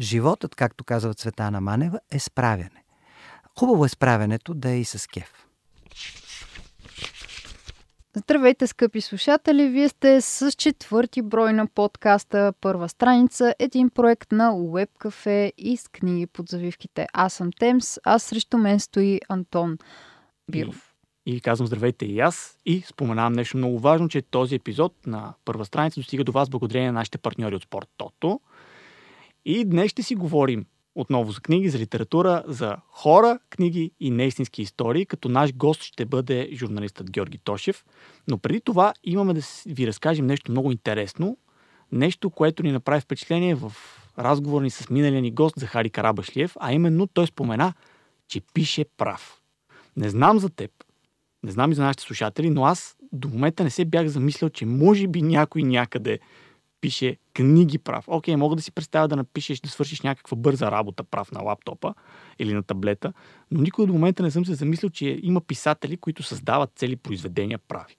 Животът, както казва Цветана Манева, е справяне. Хубаво е справянето да е и с кеф. Здравейте, скъпи слушатели! Вие сте с четвърти брой на подкаста Първа страница, един проект на Web Cafe и с книги под завивките. Аз съм Темс, а срещу мен стои Антон Биров. И, и казвам здравейте и аз и споменавам нещо много важно, че този епизод на Първа страница достига до вас благодарение на нашите партньори от Спорт Тото. И днес ще си говорим отново за книги, за литература, за хора, книги и неистински истории, като наш гост ще бъде журналистът Георги Тошев. Но преди това имаме да ви разкажем нещо много интересно, нещо, което ни направи впечатление в разговор ни с миналия ни гост Захари Карабашлиев, а именно той спомена, че пише прав. Не знам за теб, не знам и за нашите слушатели, но аз до момента не се бях замислял, че може би някой някъде пише книги прав. Окей, мога да си представя да напишеш, да свършиш някаква бърза работа прав на лаптопа или на таблета, но никой до момента не съм се замислил, че има писатели, които създават цели произведения прави.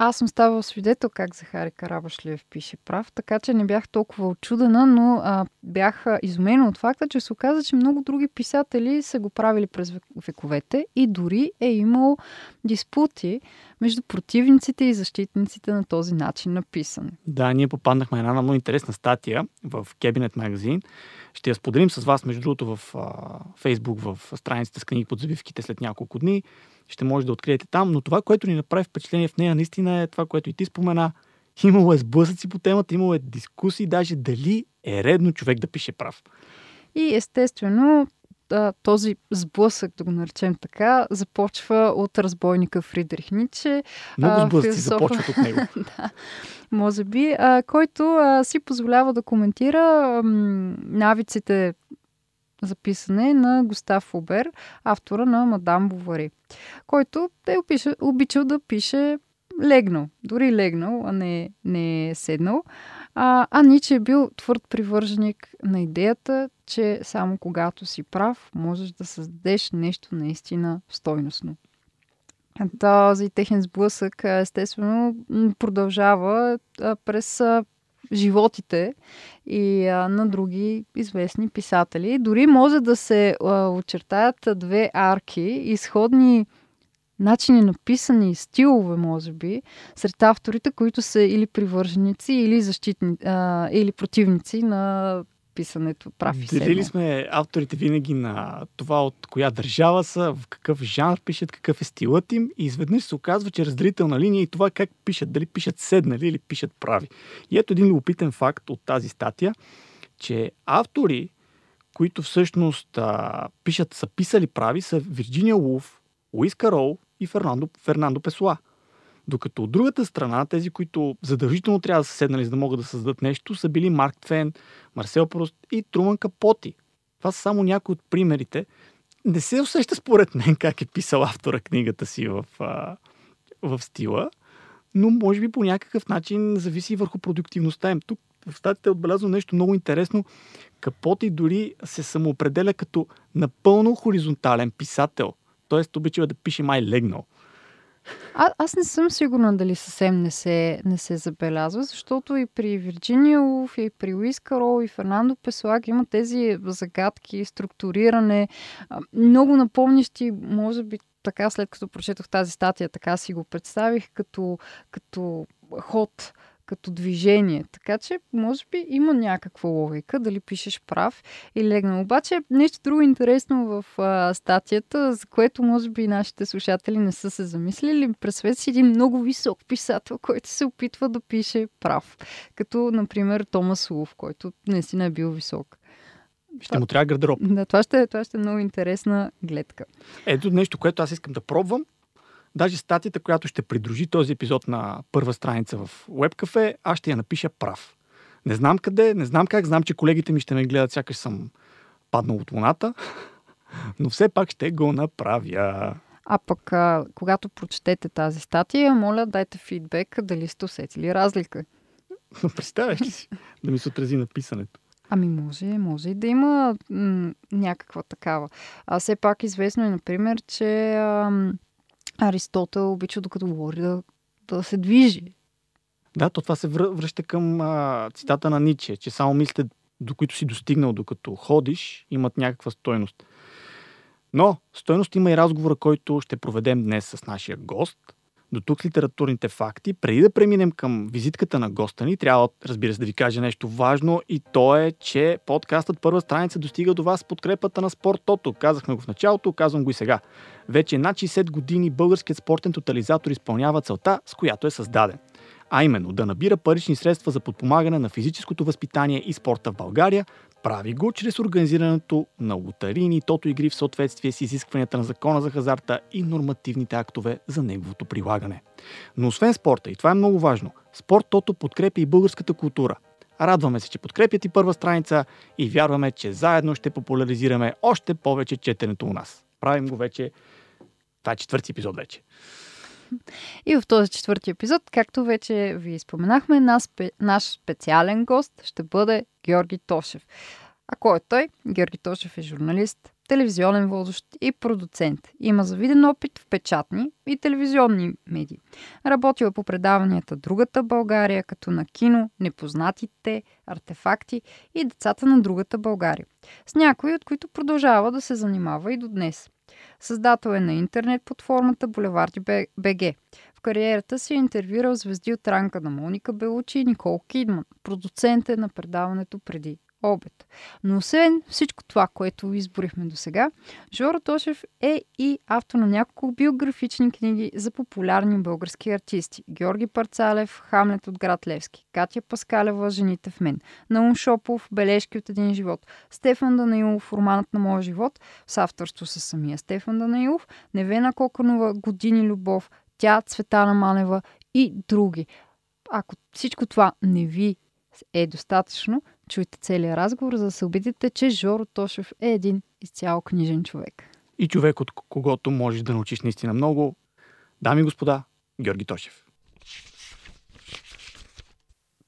Аз съм ставал свидетел как Захари Карабашлиев пише прав, така че не бях толкова очудена, но а, бях изумена от факта, че се оказа, че много други писатели са го правили през вековете и дори е имал диспути между противниците и защитниците на този начин на писане. Да, ние попаднахме една много интересна статия в Cabinet магазин. Ще я споделим с вас, между другото, в Фейсбук, в страницата с книги под забивките след няколко дни ще може да откриете там, но това, което ни направи впечатление в нея, наистина е това, което и ти спомена. Имало е сблъсъци по темата, имало е дискусии, даже дали е редно човек да пише прав. И естествено, този сблъсък, да го наречем така, започва от разбойника Фридрих Ниче. Много сблъсъци философ... започват от него. да, може би, а, който а, си позволява да коментира навиците за писане на Густав Обер, автора на Мадам Бовари, който е обичал да пише легнал, дори легнал, а не, не е седнал. А, а Ниче е бил твърд привърженик на идеята, че само когато си прав, можеш да създадеш нещо наистина стойностно. Този техен сблъсък, естествено, продължава през животите и а, на други известни писатели. Дори може да се а, очертаят две арки, изходни начини на писани, стилове, може би, сред авторите, които са или привърженици, или, защитни, а, или противници на писането прав и Дали сме авторите винаги на това от коя държава са, в какъв жанр пишат, какъв е стилът им и изведнъж се оказва, че разделителна линия и това как пишат, дали пишат седнали или пишат прави. И ето един любопитен факт от тази статия, че автори, които всъщност а, пишат, са писали прави, са Вирджиния Луф, Луис Карол и Фернандо, Фернандо Песуа. Докато от другата страна, тези, които задължително трябва да са седнали, за да могат да създадат нещо, са били Марк Твен, Марсел Прост и Труман Капоти. Това са само някои от примерите. Не се усеща според мен как е писал автора книгата си в, в стила, но може би по някакъв начин зависи върху продуктивността им. Тук в статията е отбелязано нещо много интересно. Капоти дори се самоопределя като напълно хоризонтален писател. Тоест обичава да пише май легнал. А, аз не съм сигурна дали съвсем не се, не се забелязва, защото и при Вирджиния Луф, и при Уис Карол, и Фернандо Песуак има тези загадки, структуриране, много напомнящи, може би така след като прочетох тази статия, така си го представих като, като ход като движение. Така че, може би, има някаква логика дали пишеш прав или легнал. Обаче, нещо друго интересно в а, статията, за което, може би, нашите слушатели не са се замислили. Представете си един много висок писател, който се опитва да пише прав. Като, например, Томас Лув, който наистина е бил висок. Ще това, му трябва гардероб. Да, това ще, това ще е много интересна гледка. Ето нещо, което аз искам да пробвам Даже статията, която ще придружи този епизод на първа страница в WebCafe, аз ще я напиша прав. Не знам къде, не знам как, знам, че колегите ми ще ме гледат, сякаш съм паднал от луната, но все пак ще го направя. А пък, а, когато прочетете тази статия, моля, дайте фидбек дали сте усетили разлика. Представяш ли си да ми се отрази написането? Ами може, може и да има м- някаква такава. А все пак известно е, например, че ам, Аристотел обича докато говори да, да се движи. Да, то това се връща към а, цитата на Ниче, че само мислите до които си достигнал докато ходиш, имат някаква стойност. Но стойност има и разговора, който ще проведем днес с нашия гост. До тук литературните факти. Преди да преминем към визитката на госта ни, трябва, разбира се, да ви кажа нещо важно и то е, че подкастът първа страница достига до вас с подкрепата на Спорт Тото. Казахме го в началото, казвам го и сега. Вече над 60 години българският спортен тотализатор изпълнява целта, с която е създаден а именно да набира парични средства за подпомагане на физическото възпитание и спорта в България, прави го чрез организирането на лотарийни и тото игри в съответствие с изискванията на закона за хазарта и нормативните актове за неговото прилагане. Но освен спорта, и това е много важно, спорт тото подкрепя и българската култура. Радваме се, че подкрепят и първа страница и вярваме, че заедно ще популяризираме още повече четенето у нас. Правим го вече. Това е четвърти епизод вече. И в този четвърти епизод, както вече ви споменахме, наш, специален гост ще бъде Георги Тошев. А кой е той? Георги Тошев е журналист, телевизионен водещ и продуцент. Има завиден опит в печатни и телевизионни медии. Работил е по предаванията Другата България, като на кино, Непознатите, Артефакти и Децата на Другата България. С някои от които продължава да се занимава и до днес. Създател е на интернет платформата Булеварди БГ. В кариерата си е интервюрал звезди от ранка на Моника Белучи и Никол Кидман. Продуцент е на предаването преди обед. Но освен всичко това, което изборихме до сега, Жоро Тошев е и автор на няколко биографични книги за популярни български артисти. Георги Парцалев, Хамлет от град Левски, Катя Паскалева, Жените в мен, Наум Шопов, Бележки от един живот, Стефан Данаилов, Романът на моя живот, с авторство с самия Стефан Данаилов, Невена Коканова, Години любов, Тя Цветана Манева и други. Ако всичко това не ви е достатъчно, чуйте целият разговор, за да се убедите, че Жоро Тошев е един изцяло книжен човек. И човек, от когото можеш да научиш наистина много. Дами и господа, Георги Тошев.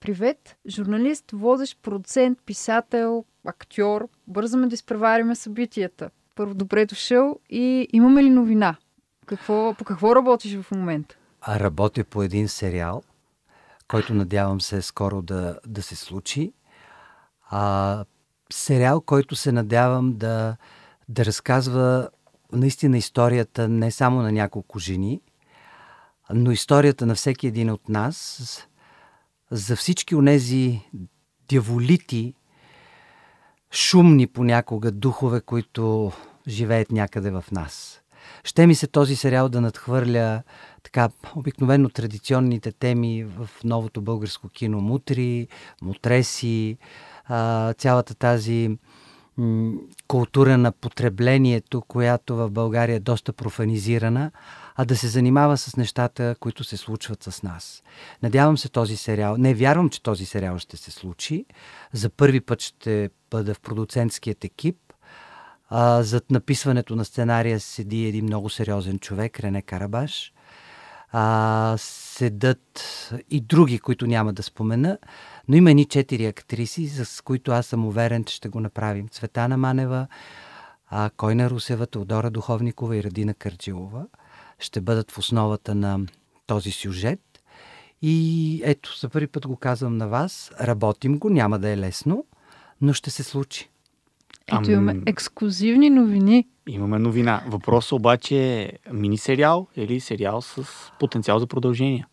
Привет, журналист, водещ, продуцент, писател, актьор. Бързаме да изпревариме събитията. Първо, добре дошъл и имаме ли новина? Какво, по какво работиш в момента? А работя по един сериал, който надявам се скоро да, да се случи. А, сериал, който се надявам да, да разказва наистина историята не само на няколко жени, но историята на всеки един от нас, за всички онези дяволити, шумни понякога духове, които живеят някъде в нас. Ще ми се този сериал да надхвърля така обикновено традиционните теми в новото българско кино. Мутри, мутреси, а, цялата тази м- култура на потреблението, която в България е доста профанизирана, а да се занимава с нещата, които се случват с нас. Надявам се този сериал, не вярвам, че този сериал ще се случи. За първи път ще бъда в продуцентският екип. А, зад написването на сценария седи един много сериозен човек, Рене Карабаш. А, седат и други, които няма да спомена. Но има ни четири актриси, с които аз съм уверен, че ще го направим. Цветана Манева, а, Койна Русева, Теодора Духовникова и Радина Кърджилова ще бъдат в основата на този сюжет. И ето, за първи път го казвам на вас. Работим го, няма да е лесно, но ще се случи. Ето имаме ексклюзивни новини. Имаме новина. Въпросът обаче е мини сериал или сериал с потенциал за продължение?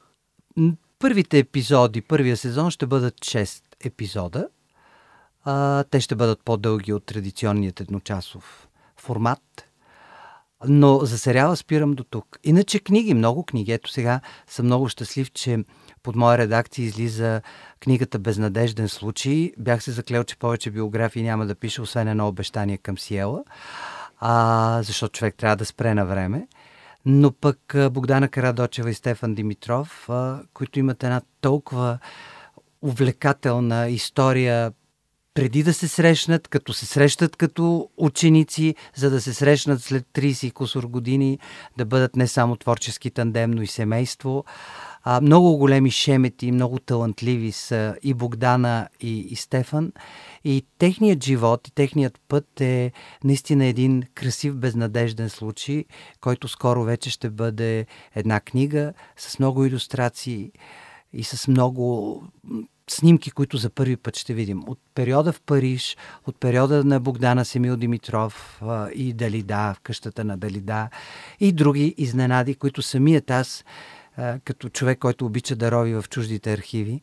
Първите епизоди, първия сезон ще бъдат 6 епизода. А, те ще бъдат по-дълги от традиционният едночасов формат. Но за сериала спирам до тук. Иначе книги, много книги. Ето сега съм много щастлив, че под моя редакция излиза книгата Безнадежден случай. Бях се заклел, че повече биографии няма да пише, освен едно обещание към Сиела, а, защото човек трябва да спре на време но пък Богдана Карадочева и Стефан Димитров, които имат една толкова увлекателна история преди да се срещнат, като се срещат като ученици, за да се срещнат след 30 кусор години, да бъдат не само творчески тандем, но и семейство. А, много големи шемети, много талантливи са и Богдана, и, и Стефан. И техният живот и техният път е наистина един красив, безнадежден случай, който скоро вече ще бъде една книга с много иллюстрации и с много снимки, които за първи път ще видим. От периода в Париж, от периода на Богдана Семил Димитров и Далида, в къщата на Далида и други изненади, които самият аз, като човек, който обича да рови в чуждите архиви,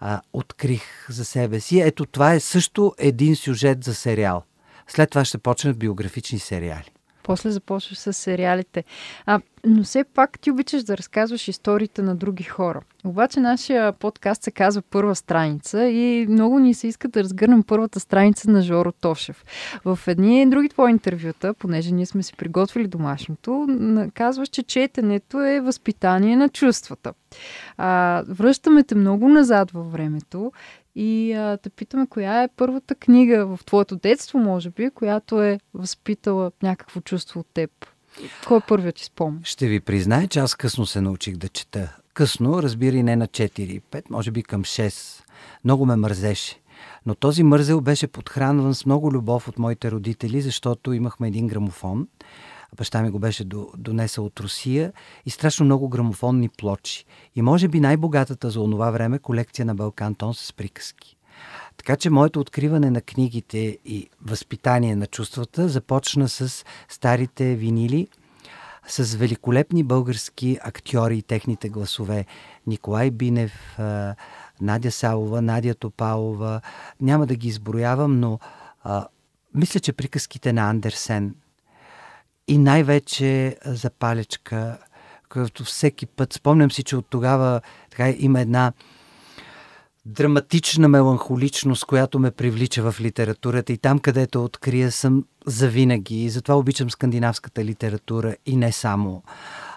а, открих за себе си. Ето това е също един сюжет за сериал. След това ще почнат биографични сериали. После започваш с сериалите. А, но все пак ти обичаш да разказваш историите на други хора. Обаче нашия подкаст се казва Първа страница и много ни се иска да разгърнем първата страница на Жоро Тошев. В едни и други твои интервюта, понеже ние сме си приготвили домашното, казваш, че четенето е възпитание на чувствата. А, връщаме те много назад във времето и а, те питаме, коя е първата книга в твоето детство, може би, която е възпитала някакво чувство от теб? Кой е първият ти спомен? Ще ви призная, че аз късно се научих да чета. Късно, разбира и не на 4-5, може би към 6. Много ме мързеше. Но този мързел беше подхранван с много любов от моите родители, защото имахме един грамофон. Баща ми го беше донесъл от Русия и страшно много грамофонни плочи. И може би най-богатата за онова време колекция на Балкан Тон с приказки. Така че моето откриване на книгите и възпитание на чувствата започна с старите винили, с великолепни български актьори и техните гласове. Николай Бинев, Надя Савова, Надя Топалова. Няма да ги изброявам, но а, мисля, че приказките на Андерсен и най-вече за палечка, като всеки път, спомням си, че от тогава така, има една драматична меланхоличност, която ме привлича в литературата и там, където открия съм завинаги. И затова обичам скандинавската литература и не само.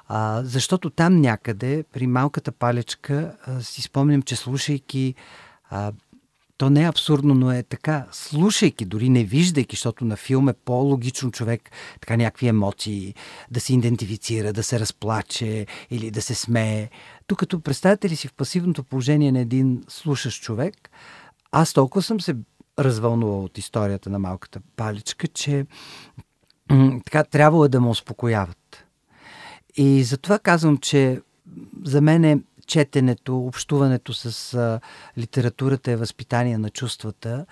А, защото там някъде, при малката палечка, а, си спомням, че слушайки а, то не е абсурдно, но е така, слушайки, дори не виждайки, защото на филм е по-логично човек така някакви емоции, да се идентифицира, да се разплаче или да се смее. Тук като представете ли си в пасивното положение на един слушащ човек, аз толкова съм се развълнувал от историята на малката паличка, че така трябвало е да ме успокояват. И затова казвам, че за мен е четенето, общуването с а, литературата е възпитание на чувствата.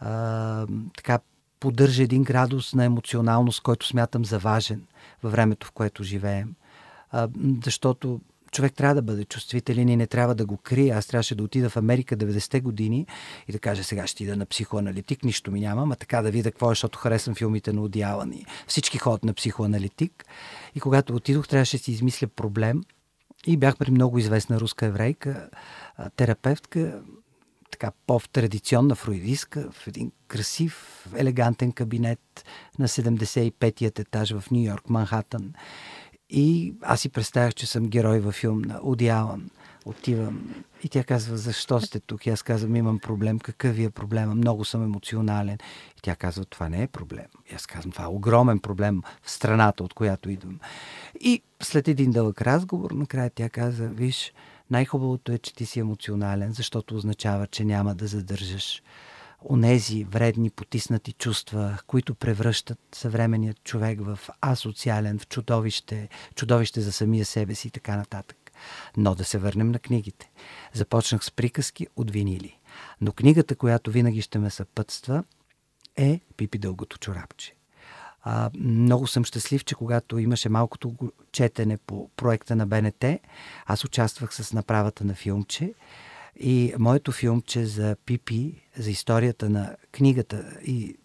А, така поддържа един градус на емоционалност, който смятам за важен във времето, в което живеем. А, защото човек трябва да бъде чувствителен и не трябва да го крие. Аз трябваше да отида в Америка 90-те години и да кажа сега ще ида на психоаналитик, нищо ми няма, а така да видя какво е, защото харесвам филмите на Одиалан и всички ходят на психоаналитик. И когато отидох, трябваше да си измисля проблем – и бях при много известна руска еврейка, терапевтка, така по-традиционна фруидистка, в един красив, елегантен кабинет на 75-ият етаж в Нью Йорк, Манхатън. И аз си представях, че съм герой във филм на Уди Алън. Отивам и тя казва, защо сте тук? И аз казвам, имам проблем. Какъв ви е проблема? Много съм емоционален. И тя казва, това не е проблем. И аз казвам, това е огромен проблем в страната, от която идвам. И след един дълъг разговор, накрая тя каза, виж, най-хубавото е, че ти си емоционален, защото означава, че няма да задържаш онези вредни, потиснати чувства, които превръщат съвременният човек в асоциален, в чудовище, чудовище за самия себе си и така нататък. Но да се върнем на книгите. Започнах с приказки от винили. Но книгата, която винаги ще ме съпътства, е Пипи дългото чорапче. А, много съм щастлив, че когато имаше малкото четене по проекта на БНТ, аз участвах с направата на филмче и моето филмче за Пипи, за историята на книгата и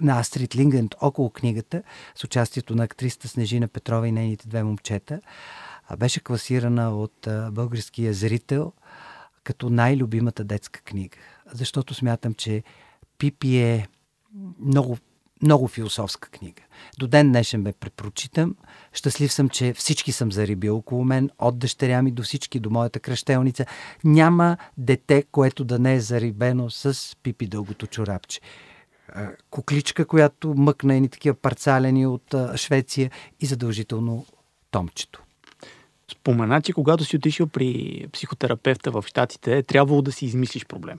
на Астрид Лингенд около книгата, с участието на актриста Снежина Петрова и нейните две момчета, беше класирана от българския зрител като най-любимата детска книга. Защото смятам, че Пипи е много, много философска книга. До ден днешен ме препрочитам. Щастлив съм, че всички съм зарибил около мен, от дъщеря ми до всички, до моята кръщелница. Няма дете, което да не е зарибено с Пипи дългото чорапче кукличка, която мъкна едни такива парцалени от Швеция и задължително томчето. Спомена, че когато си отишъл при психотерапевта в Штатите, е трябвало да си измислиш проблем.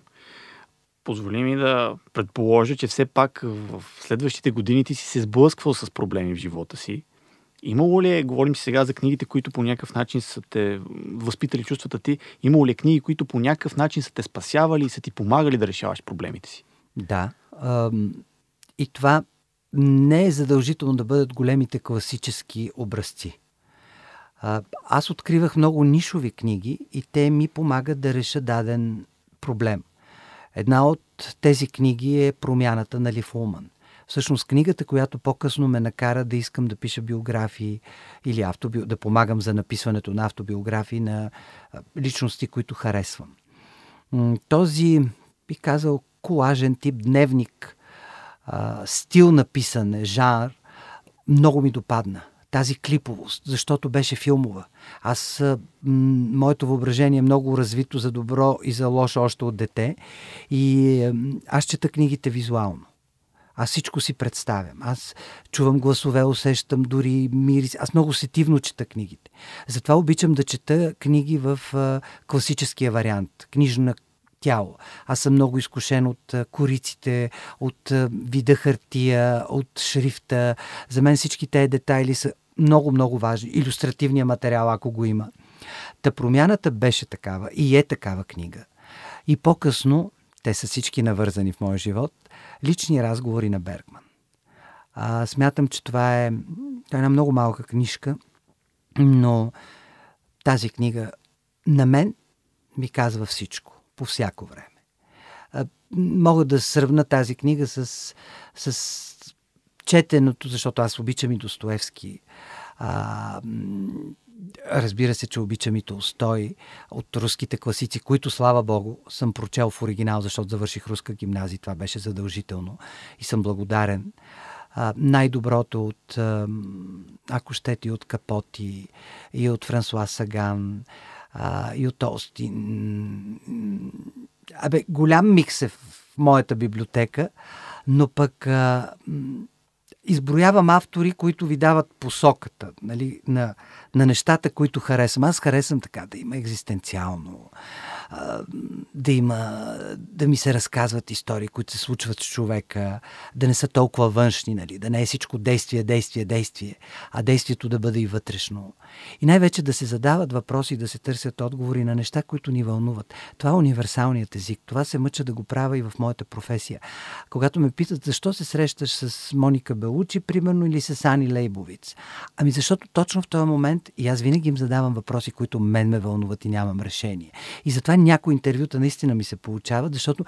Позволи ми да предположа, че все пак в следващите години ти си се сблъсквал с проблеми в живота си Имало ли е, говорим си сега за книгите, които по някакъв начин са те възпитали чувствата ти, имало ли е книги, които по някакъв начин са те спасявали и са ти помагали да решаваш проблемите си? Да. И това не е задължително да бъдат големите класически образци. Аз откривах много нишови книги и те ми помагат да реша даден проблем. Една от тези книги е Промяната на Лифулман. Всъщност книгата, която по-късно ме накара да искам да пиша биографии или автоби... да помагам за написването на автобиографии на личности, които харесвам. Този, би казал, колажен тип дневник, стил на писане, жанр, много ми допадна тази клиповост, защото беше филмова. Аз, моето въображение е много развито за добро и за лошо още от дете и м- аз чета книгите визуално. Аз всичко си представям. Аз чувам гласове, усещам дори мири. Аз много сетивно чета книгите. Затова обичам да чета книги в класическия вариант. Книжна тяло. Аз съм много изкушен от кориците, от вида хартия, от шрифта. За мен всички тези детайли са много, много важни. Иллюстративния материал, ако го има. Та промяната беше такава и е такава книга. И по-късно, те са всички навързани в моя живот, лични разговори на Бергман. А, смятам, че това е, е една много малка книжка, но тази книга на мен ми казва всичко, по всяко време. А, мога да сравна тази книга с, с четеното, защото аз обичам и Достоевски. А, разбира се, че обичам и Толстой от руските класици, които, слава Богу, съм прочел в оригинал, защото завърших руска гимназия. Това беше задължително и съм благодарен. А, най-доброто от, ако щете, и от Капоти, и от Франсуа Саган, а, и от Толстин. Абе, голям микс е в моята библиотека, но пък а, изброявам автори, които ви дават посоката нали, на, на нещата, които харесвам. Аз харесвам така да има екзистенциално, да има, да ми се разказват истории, които се случват с човека, да не са толкова външни, нали, да не е всичко действие, действие, действие, а действието да бъде и вътрешно. И най-вече да се задават въпроси, да се търсят отговори на неща, които ни вълнуват. Това е универсалният език. Това се мъча да го правя и в моята професия. Когато ме питат защо се срещаш с Моника Белучи, примерно, или с Ани Лейбовиц. Ами защото точно в този момент и аз винаги им задавам въпроси, които мен ме вълнуват и нямам решение. И затова някои интервюта наистина ми се получават, защото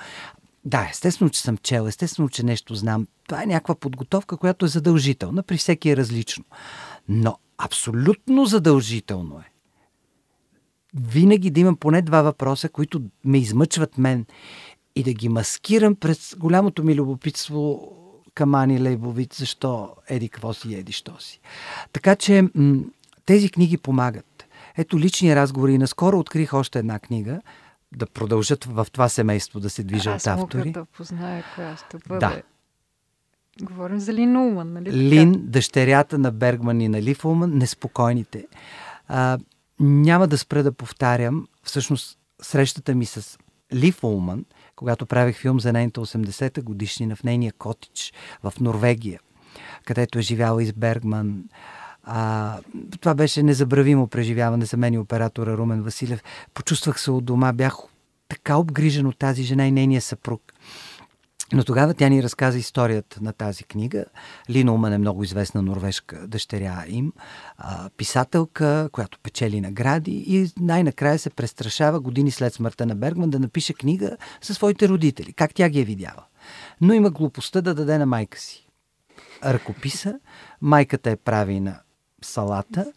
да, естествено, че съм чел, естествено, че нещо знам. Това е някаква подготовка, която е задължителна, при всеки е различно. Но абсолютно задължително е винаги да имам поне два въпроса, които ме измъчват мен и да ги маскирам през голямото ми любопитство към Ани Лейбовиц, защо еди какво си, еди що си. Така че тези книги помагат. Ето лични разговори. И наскоро открих още една книга, да продължат в това семейство да се движат Аз автори. Аз да позная коя ще бъде. Да. Говорим за Лин Улман, нали? Лин, дъщерята на Бергман и на Лифулман, неспокойните. А, няма да спра да повтарям, всъщност срещата ми с Лифулман, когато правих филм за нейната 80-та годишнина в нейния котич в Норвегия, където е живяла из Бергман. А, това беше незабравимо преживяване за мен и оператора Румен Василев. Почувствах се от дома, бях така обгрижен от тази жена и нейния съпруг. Но тогава тя ни разказа историята на тази книга. Лина Уман е много известна норвежка дъщеря им, писателка, която печели награди и най-накрая се престрашава години след смъртта на Бергман да напише книга със своите родители, как тя ги е видяла. Но има глупостта да даде на майка си ръкописа. Майката е прави на салата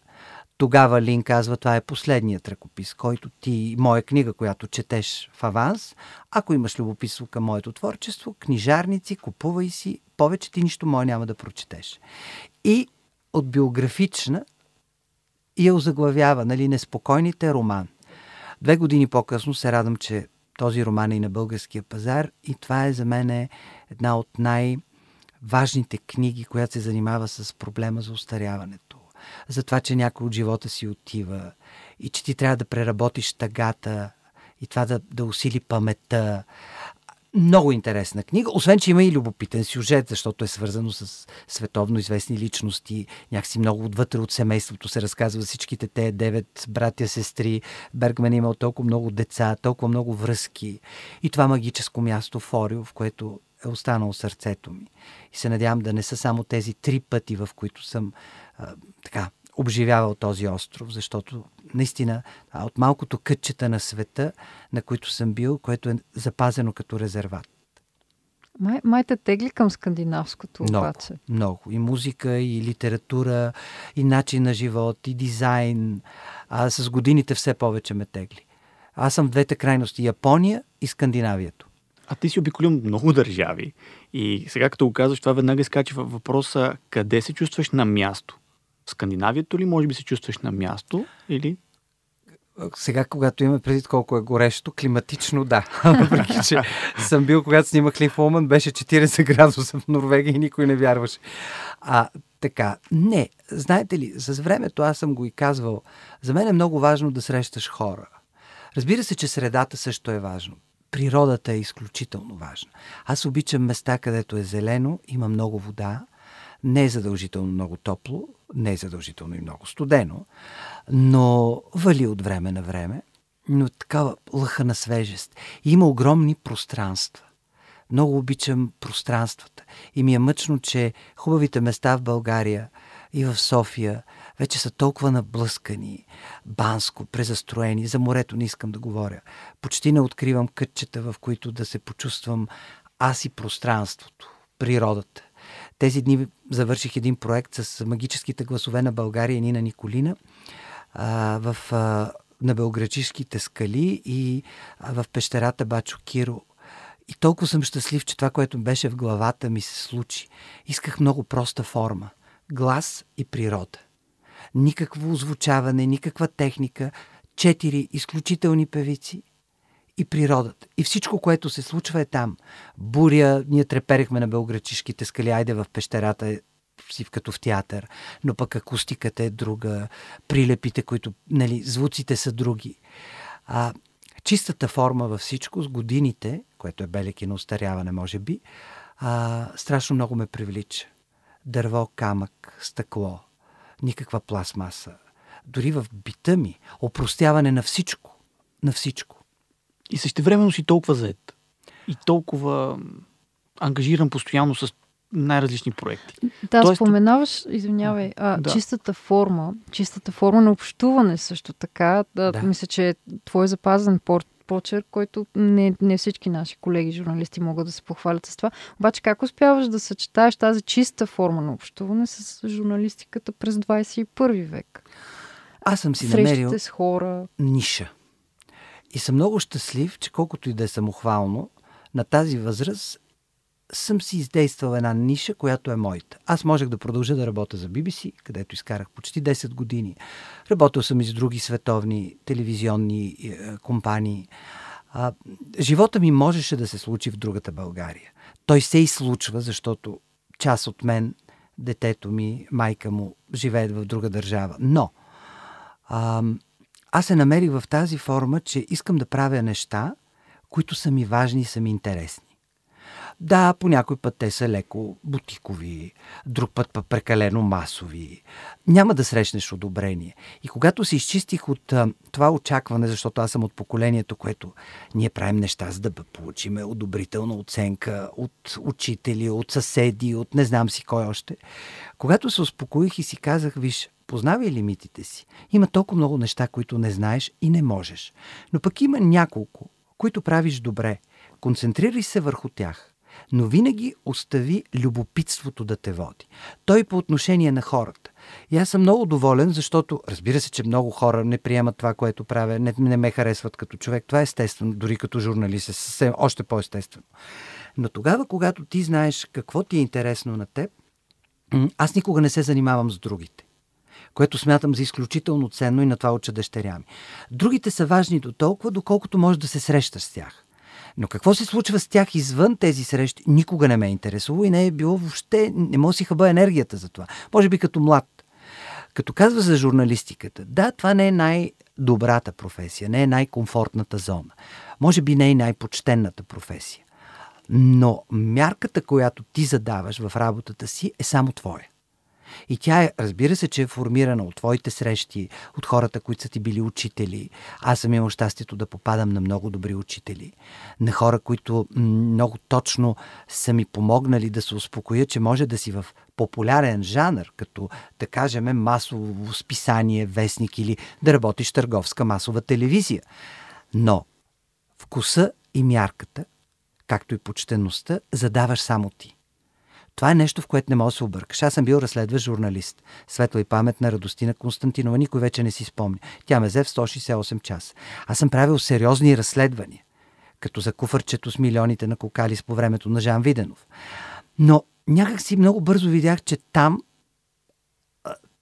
тогава Лин казва, това е последният ръкопис, който ти, моя книга, която четеш в аванс. Ако имаш любопитство към моето творчество, книжарници, купувай си, повече ти нищо мое няма да прочетеш. И от биографична я озаглавява, нали, Неспокойните роман. Две години по-късно се радвам, че този роман е и на българския пазар и това е за мен една от най- важните книги, която се занимава с проблема за устаряването за това, че някой от живота си отива и че ти трябва да преработиш тъгата и това да, да усили паметта. много интересна книга, освен, че има и любопитен сюжет, защото е свързано с световно известни личности. Някакси много отвътре от семейството се разказва всичките те девет братя, сестри. Бергман е имал толкова много деца, толкова много връзки. И това магическо място в Орио, в което е останало сърцето ми. И се надявам да не са само тези три пъти, в които съм а, така обживявал този остров, защото наистина от малкото кътчета на света, на които съм бил, което е запазено като резерват. Май, май те тегли към скандинавското много, обаче. Много. И музика, и литература, и начин на живот, и дизайн. А с годините все повече ме тегли. Аз съм двете крайности. Япония и Скандинавието. А ти си обиколил много държави. И сега като го казваш, това веднага изкача въпроса къде се чувстваш на място? Скандинавието ли може би се чувстваш на място или сега, когато имаме предвид колко е горещо, климатично да. Въпреки, че съм бил, когато снимах Лимфоман, беше 40 градуса в Норвегия и никой не вярваше. А, така, не. Знаете ли, с времето аз съм го и казвал, за мен е много важно да срещаш хора. Разбира се, че средата също е важно. Природата е изключително важна. Аз обичам места, където е зелено, има много вода, не е задължително много топло, не е задължително и много студено, но вали от време на време, но такава лъха на свежест. Има огромни пространства. Много обичам пространствата. И ми е мъчно, че хубавите места в България и в София вече са толкова наблъскани, банско, презастроени. За морето не искам да говоря. Почти не откривам кътчета, в които да се почувствам аз и пространството, природата. Тези дни завърших един проект с магическите гласове на България Нина Николина а, в, а, на Белграчишките скали и а, в пещерата Бачо Киро. И толкова съм щастлив, че това, което беше в главата ми се случи. Исках много проста форма. Глас и природа. Никакво озвучаване, никаква техника. Четири изключителни певици и природата. И всичко, което се случва е там. Буря, ние треперехме на белграчишките скали, айде в пещерата си като в театър, но пък акустиката е друга, прилепите, които, нали, звуците са други. А, чистата форма във всичко с годините, което е белеки на устаряване, може би, а, страшно много ме привлича. Дърво, камък, стъкло, никаква пластмаса. Дори в бита ми, опростяване на всичко. На всичко. И същевременно си толкова заед. И толкова ангажиран постоянно с най-различни проекти. Да, Тоест... споменаваш, извинявай, а, да. чистата форма, чистата форма на общуване също така. Да, да. Мисля, че е твой запазен порт почерк, който не, не всички наши колеги журналисти могат да се похвалят с това. Обаче как успяваш да съчетаеш тази чиста форма на общуване с журналистиката през 21 век? Аз съм си Срещите намерил с хора. ниша. И съм много щастлив, че колкото и да е самохвално, на тази възраст съм си издействал една ниша, която е моята. Аз можех да продължа да работя за BBC, където изкарах почти 10 години. Работил съм и с други световни телевизионни е, компании. А, живота ми можеше да се случи в другата България. Той се и случва, защото част от мен, детето ми, майка му живеят в друга държава. Но а, аз се намерих в тази форма, че искам да правя неща, които са ми важни и са ми интересни. Да, по някой път те са леко бутикови, друг път път прекалено масови. Няма да срещнеш одобрение. И когато се изчистих от а, това очакване, защото аз съм от поколението, което ние правим неща, за да получиме одобрителна оценка от учители, от съседи, от не знам си кой още. Когато се успокоих и си казах, виж, познавай лимитите си. Има толкова много неща, които не знаеш и не можеш. Но пък има няколко, които правиш добре. Концентрирай се върху тях но винаги остави любопитството да те води. Той по отношение на хората. И аз съм много доволен, защото разбира се, че много хора не приемат това, което правя, не, не ме харесват като човек. Това е естествено, дори като журналист е съвсем още по-естествено. Но тогава, когато ти знаеш какво ти е интересно на теб, аз никога не се занимавам с другите което смятам за изключително ценно и на това уча дъщеря ми. Другите са важни до толкова, доколкото можеш да се срещаш с тях. Но какво се случва с тях извън тези срещи, никога не ме е интересувало и не е било въобще, не може си хъба енергията за това. Може би като млад. Като казва за журналистиката, да, това не е най-добрата професия, не е най-комфортната зона. Може би не е най-почтенната професия. Но мярката, която ти задаваш в работата си, е само твоя. И тя е, разбира се, че е формирана от твоите срещи, от хората, които са ти били учители. Аз съм имал щастието да попадам на много добри учители. На хора, които много точно са ми помогнали да се успокоя, че може да си в популярен жанр, като да кажем масово списание, вестник или да работиш търговска масова телевизия. Но вкуса и мярката, както и почтеността, задаваш само ти. Това е нещо, в което не може да се объркаш. Аз съм бил разследващ журналист. Светла и памет на Радостина Константинова. Никой вече не си спомня. Тя ме взе в 168 часа. Аз съм правил сериозни разследвания. Като за куфърчето с милионите на Кокалис по времето на Жан Виденов. Но някак си много бързо видях, че там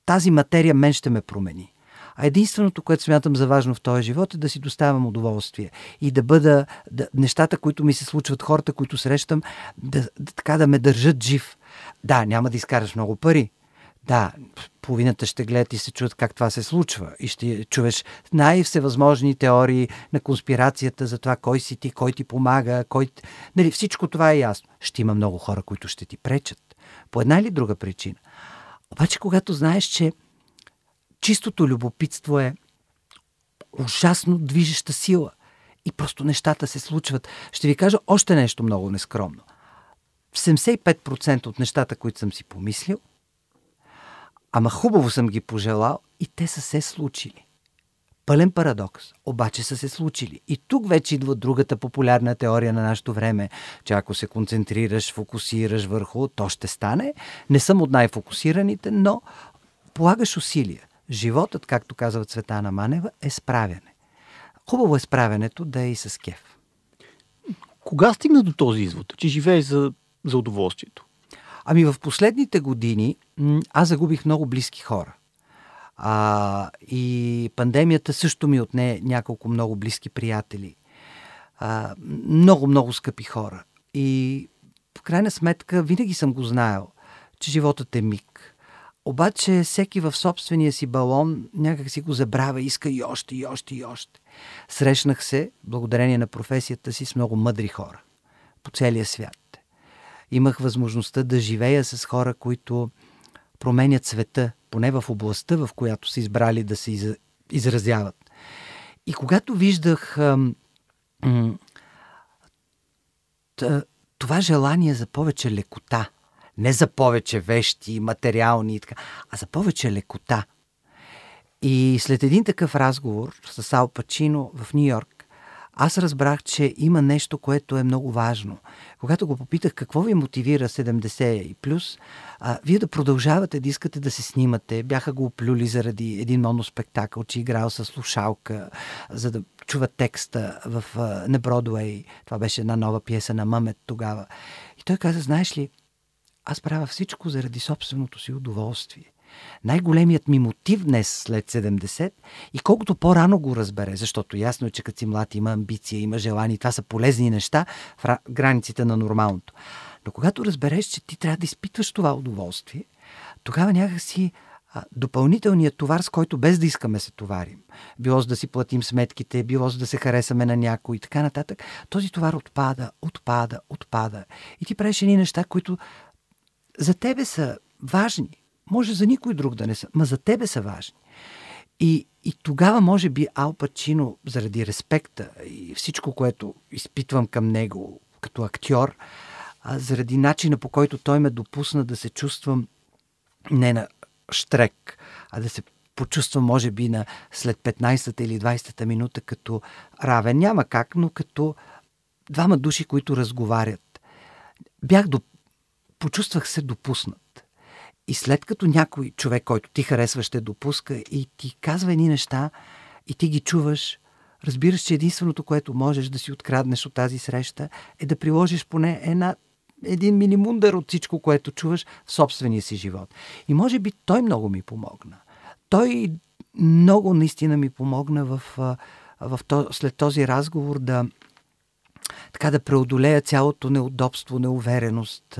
тази материя мен ще ме промени. А единственото, което смятам за важно в този живот е да си доставям удоволствие и да бъда да, нещата, които ми се случват, хората, които срещам, да, да, така да ме държат жив. Да, няма да изкараш много пари. Да, половината ще гледат и се чуят как това се случва. И ще чуеш най-всевъзможни теории на конспирацията за това кой си ти, кой ти помага, кой... Нали, всичко това е ясно. Ще има много хора, които ще ти пречат. По една или друга причина. Обаче, когато знаеш, че чистото любопитство е ужасно движеща сила. И просто нещата се случват. Ще ви кажа още нещо много нескромно. В 75% от нещата, които съм си помислил, ама хубаво съм ги пожелал и те са се случили. Пълен парадокс, обаче са се случили. И тук вече идва другата популярна теория на нашето време, че ако се концентрираш, фокусираш върху, то ще стане. Не съм от най-фокусираните, но полагаш усилия. Животът, както казва Цветана Манева, е справяне. Хубаво е справянето да е и с кеф. Кога стигна до този извод, че живееш за, за удоволствието? Ами в последните години аз загубих много близки хора. А, и пандемията също ми отне няколко много близки приятели. А, много, много скъпи хора. И в крайна сметка винаги съм го знаел, че животът е миг. Обаче всеки в собствения си балон някак си го забравя, иска и още, и още, и още. Срещнах се, благодарение на професията си, с много мъдри хора по целия свят. Имах възможността да живея с хора, които променят света, поне в областта, в която са избрали да се изразяват. И когато виждах това желание за повече лекота, не за повече вещи, материални и така, а за повече лекота. И след един такъв разговор с Ал Пачино в Нью Йорк, аз разбрах, че има нещо, което е много важно. Когато го попитах какво ви мотивира 70 и плюс, а, вие да продължавате да искате да се снимате. Бяха го оплюли заради един моноспектакъл, че играл с слушалка, за да чува текста в, а. Това беше една нова пиеса на Мъмет тогава. И той каза, знаеш ли, аз правя всичко заради собственото си удоволствие. Най-големият ми мотив днес след 70 и колкото по-рано го разбере, защото ясно е, че като си млад има амбиция, има желание, това са полезни неща в границите на нормалното. Но когато разбереш, че ти трябва да изпитваш това удоволствие, тогава някакси допълнителният товар, с който без да искаме се товарим, било за да си платим сметките, било за да се харесаме на някой и така нататък, този товар отпада, отпада, отпада. И ти правиш едни неща, които за тебе са важни. Може за никой друг да не са, но за тебе са важни. И, и тогава, може би, Ал Пачино, заради респекта и всичко, което изпитвам към него като актьор, а, заради начина по който той ме допусна да се чувствам не на штрек, а да се почувствам, може би, на след 15-та или 20-та минута като равен. Няма как, но като двама души, които разговарят. Бях почувствах се допуснат. И след като някой човек, който ти харесва, ще допуска и ти казва едни неща и ти ги чуваш, разбираш, че единственото, което можеш да си откраднеш от тази среща е да приложиш поне една, един минимундър от всичко, което чуваш в собствения си живот. И може би той много ми помогна. Той много наистина ми помогна в, в, в, след този разговор да, така да преодолея цялото неудобство, неувереност,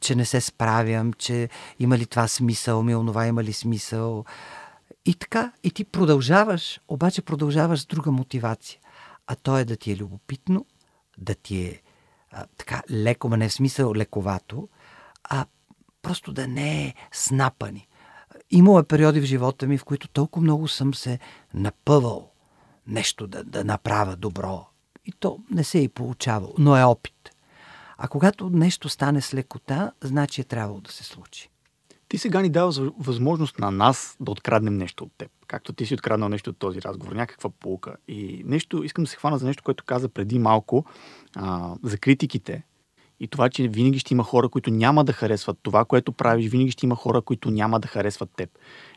че не се справям, че има ли това смисъл, ми онова има ли смисъл. И така, и ти продължаваш, обаче продължаваш с друга мотивация. А то е да ти е любопитно, да ти е а, така леко, не в смисъл лековато, а просто да не е снапани. Имало е периоди в живота ми, в които толкова много съм се напъвал нещо да, да направя добро. И то не се е и получавало, но е опит. А когато нещо стане с лекота, значи е трябвало да се случи. Ти сега ни даваш възможност на нас да откраднем нещо от теб. Както ти си откраднал нещо от този разговор, някаква полука. И нещо, искам да се хвана за нещо, което каза преди малко, а, за критиките. И това, че винаги ще има хора, които няма да харесват това, което правиш, винаги ще има хора, които няма да харесват теб.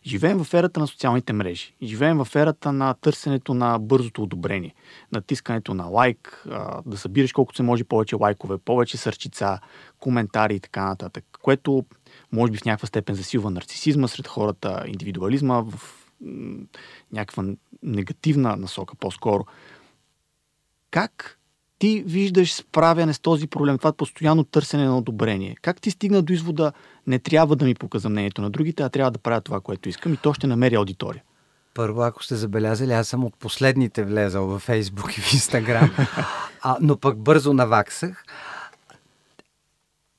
Живеем в ерата на социалните мрежи. Живеем в ерата на търсенето на бързото одобрение, натискането на лайк, да събираш колкото се може повече лайкове, повече сърчица, коментари и така нататък, което може би в някаква степен засилва нарцисизма сред хората, индивидуализма в някаква негативна насока по-скоро. Как ти виждаш справяне с този проблем, това постоянно търсене на одобрение? Как ти стигна до извода, не трябва да ми показа мнението на другите, а трябва да правя това, което искам и то ще намери аудитория? Първо, ако сте забелязали, аз съм от последните влезал във Фейсбук и в Инстаграм, а, но пък бързо наваксах.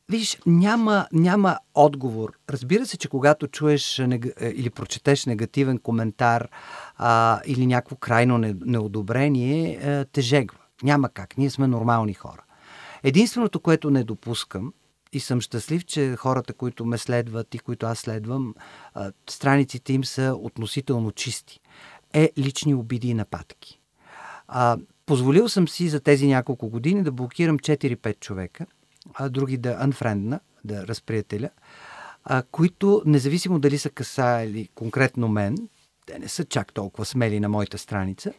Виж, няма, няма отговор. Разбира се, че когато чуеш нег... Или прочетеш негативен коментар а, или някакво крайно не, неодобрение, е, те жегва. Няма как. Ние сме нормални хора. Единственото, което не допускам, и съм щастлив, че хората, които ме следват и които аз следвам, страниците им са относително чисти, е лични обиди и нападки. Позволил съм си за тези няколко години да блокирам 4-5 човека – а други да unfriendна, да разприятеля, а, които, независимо дали са касали конкретно мен, те не са чак толкова смели на моята страница,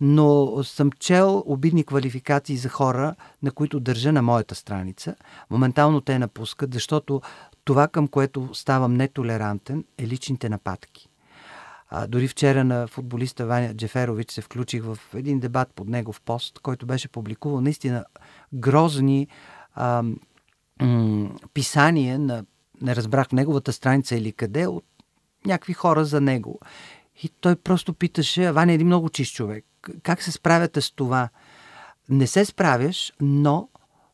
но съм чел обидни квалификации за хора, на които държа на моята страница. Моментално те напускат, защото това, към което ставам нетолерантен, е личните нападки. А, дори вчера на футболиста Ваня Джеферович се включих в един дебат под негов пост, който беше публикувал наистина грозни а, м- писание на, не разбрах, неговата страница или къде, от някакви хора за него. И той просто питаше, Ваня е един много чист човек, как се справяте с това? Не се справяш, но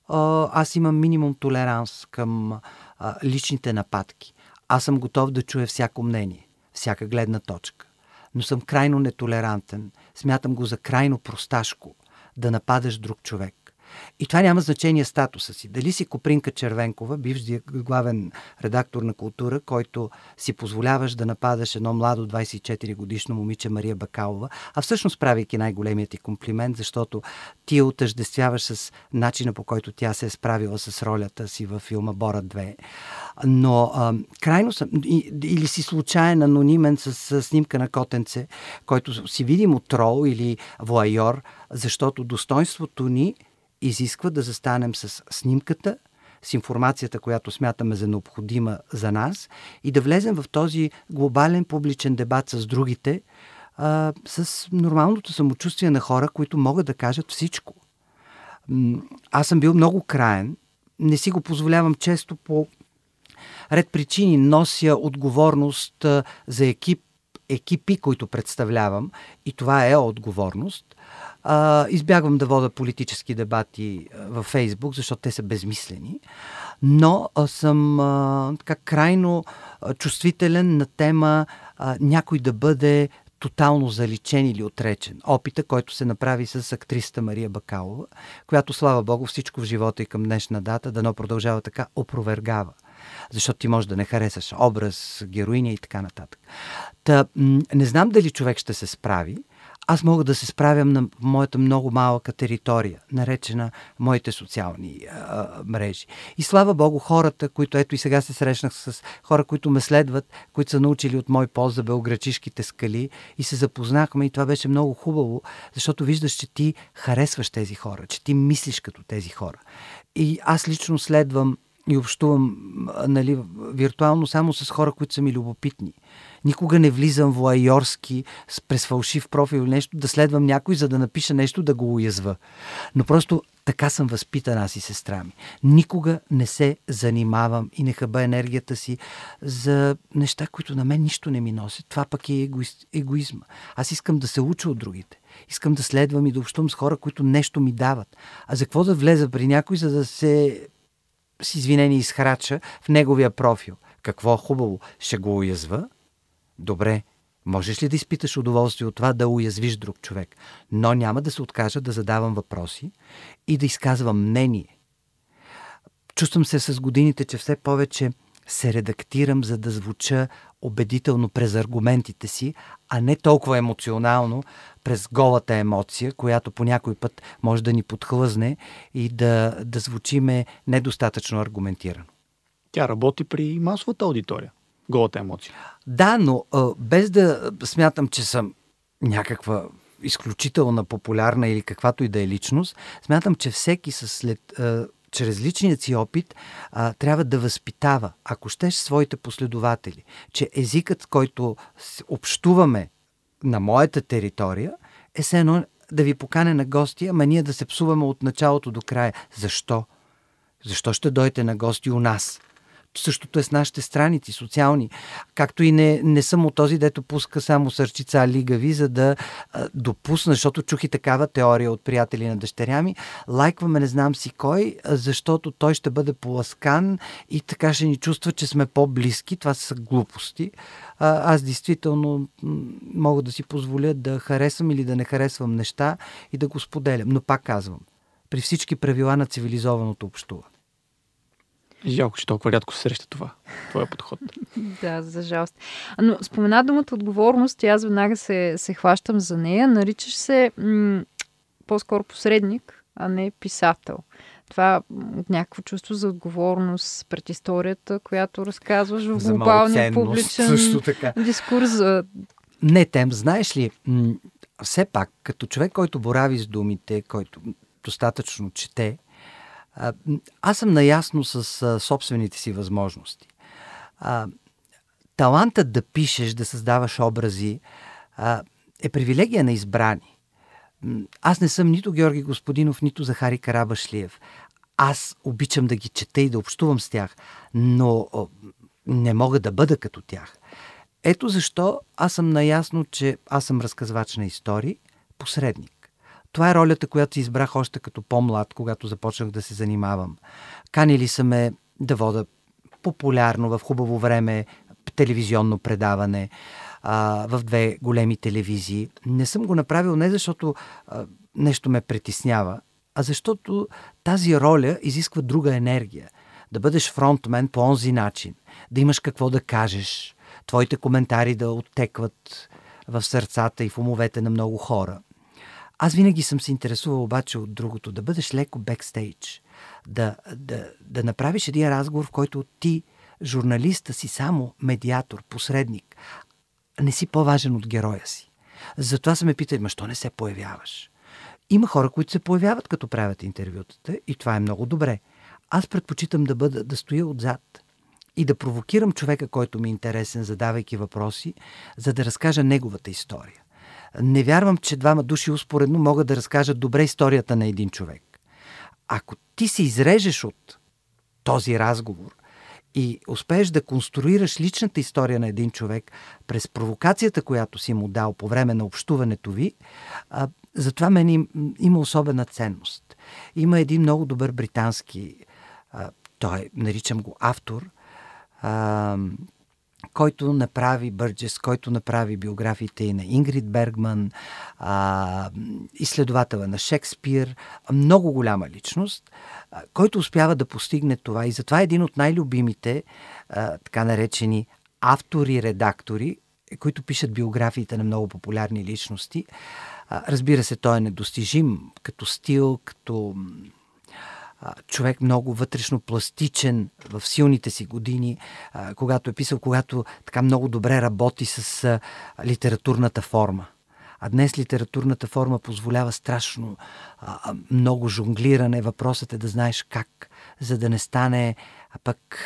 а, аз имам минимум толеранс към а, личните нападки. Аз съм готов да чуя всяко мнение, всяка гледна точка. Но съм крайно нетолерантен. Смятам го за крайно просташко да нападаш друг човек. И това няма значение статуса си. Дали си Копринка Червенкова, бивш главен редактор на култура, който си позволяваш да нападаш едно младо 24 годишно момиче Мария Бакалова, а всъщност правейки най-големият ти комплимент, защото ти я отъждествяваш с начина по който тя се е справила с ролята си във филма Бора 2. Но а, крайно съм, или си случайен анонимен с, с снимка на котенце, който си видим от трол или воайор, защото достоинството ни изисква да застанем с снимката, с информацията, която смятаме за необходима за нас и да влезем в този глобален публичен дебат с другите, а, с нормалното самочувствие на хора, които могат да кажат всичко. Аз съм бил много краен, не си го позволявам често по ред причини. Нося отговорност за екип, екипи, които представлявам и това е отговорност. А, избягвам да вода политически дебати във Фейсбук, защото те са безмислени, но а, съм а, така крайно чувствителен на тема а, някой да бъде тотално заличен или отречен. Опита, който се направи с актриста Мария Бакалова, която, слава Богу, всичко в живота и към днешна дата, дано продължава така, опровергава. Защото ти можеш да не харесаш образ, героиня и така нататък. Та, не знам дали човек ще се справи, аз мога да се справям на моята много малка територия, наречена моите социални а, мрежи. И слава Богу, хората, които ето и сега се срещнах с хора, които ме следват, които са научили от мой пост за белграчишките скали и се запознахме и това беше много хубаво, защото виждаш, че ти харесваш тези хора, че ти мислиш като тези хора. И аз лично следвам и общувам нали, виртуално само с хора, които са ми любопитни. Никога не влизам вуайорски през фалшив профил или нещо, да следвам някой, за да напиша нещо, да го уязва. Но просто така съм възпитан аз и сестра ми. Никога не се занимавам и не хъба енергията си за неща, които на мен нищо не ми носят. Това пък е егоист, егоизма. Аз искам да се уча от другите. Искам да следвам и да общувам с хора, които нещо ми дават. А за какво да влеза при някой, за да се с извинение изхрача в неговия профил? Какво хубаво? Ще го уязва? Добре, можеш ли да изпиташ удоволствие от това да уязвиш друг човек? Но няма да се откажа да задавам въпроси и да изказвам мнение. Чувствам се с годините, че все повече се редактирам, за да звуча убедително през аргументите си, а не толкова емоционално през голата емоция, която по някой път може да ни подхлъзне и да, да звучиме недостатъчно аргументирано. Тя работи при масовата аудитория голата емоция. Да, но без да смятам, че съм някаква изключителна, популярна или каквато и да е личност, смятам, че всеки с след, чрез личният си опит а, трябва да възпитава, ако щеш своите последователи, че езикът, който общуваме на моята територия, е все едно да ви покане на гости, ама ние да се псуваме от началото до края. Защо? Защо ще дойдете на гости у нас? Същото е с нашите страници, социални. Както и не, не съм от този, дето пуска само сърчица лигави, за да а, допусна, защото чух и такава теория от приятели на дъщеря ми. Лайкваме не знам си кой, защото той ще бъде поласкан и така ще ни чувства, че сме по-близки. Това са глупости. А, аз действително мога да си позволя да харесвам или да не харесвам неща и да го споделям. Но пак казвам, при всички правила на цивилизованото общуване. Жалко, че толкова рядко се среща това, твоя подход. да, за жалост. Но спомена думата отговорност и аз веднага се, се хващам за нея. Наричаш се м- по-скоро посредник, а не писател. Това от някакво чувство за отговорност пред историята, която разказваш в глобалния публичен също така. дискурс. Не, тем, знаеш ли, м- все пак, като човек, който борави с думите, който достатъчно чете, аз съм наясно с а, собствените си възможности. А, талантът да пишеш, да създаваш образи а, е привилегия на избрани. Аз не съм нито Георги Господинов, нито Захари Карабашлиев. Аз обичам да ги чета и да общувам с тях, но не мога да бъда като тях. Ето защо аз съм наясно, че аз съм разказвач на истории, посредник. Това е ролята, която избрах още като по-млад, когато започнах да се занимавам. Канили са ме да вода популярно, в хубаво време, телевизионно предаване а, в две големи телевизии. Не съм го направил не защото а, нещо ме притеснява, а защото тази роля изисква друга енергия. Да бъдеш фронтмен по онзи начин, да имаш какво да кажеш, твоите коментари да оттекват в сърцата и в умовете на много хора – аз винаги съм се интересувал обаче от другото, да бъдеш леко бекстейдж, да, да, да направиш един разговор, в който ти, журналиста си само медиатор, посредник, не си по-важен от героя си. Затова са ме питали, ма що не се появяваш? Има хора, които се появяват като правят интервютата и това е много добре. Аз предпочитам да, бъда, да стоя отзад и да провокирам човека, който ми е интересен, задавайки въпроси, за да разкажа неговата история не вярвам, че двама души успоредно могат да разкажат добре историята на един човек. Ако ти се изрежеш от този разговор и успееш да конструираш личната история на един човек през провокацията, която си му дал по време на общуването ви, затова мен им, има особена ценност. Има един много добър британски, той наричам го автор, който направи Бърджес, който направи биографиите и на Ингрид Бергман, а, изследователя на Шекспир, много голяма личност, а, който успява да постигне това. И затова е един от най-любимите, а, така наречени автори-редактори, които пишат биографиите на много популярни личности. Разбира се, той е недостижим като стил, като човек много вътрешно пластичен в силните си години, когато е писал, когато така много добре работи с литературната форма. А днес литературната форма позволява страшно а, много жонглиране. Въпросът е да знаеш как, за да не стане а пък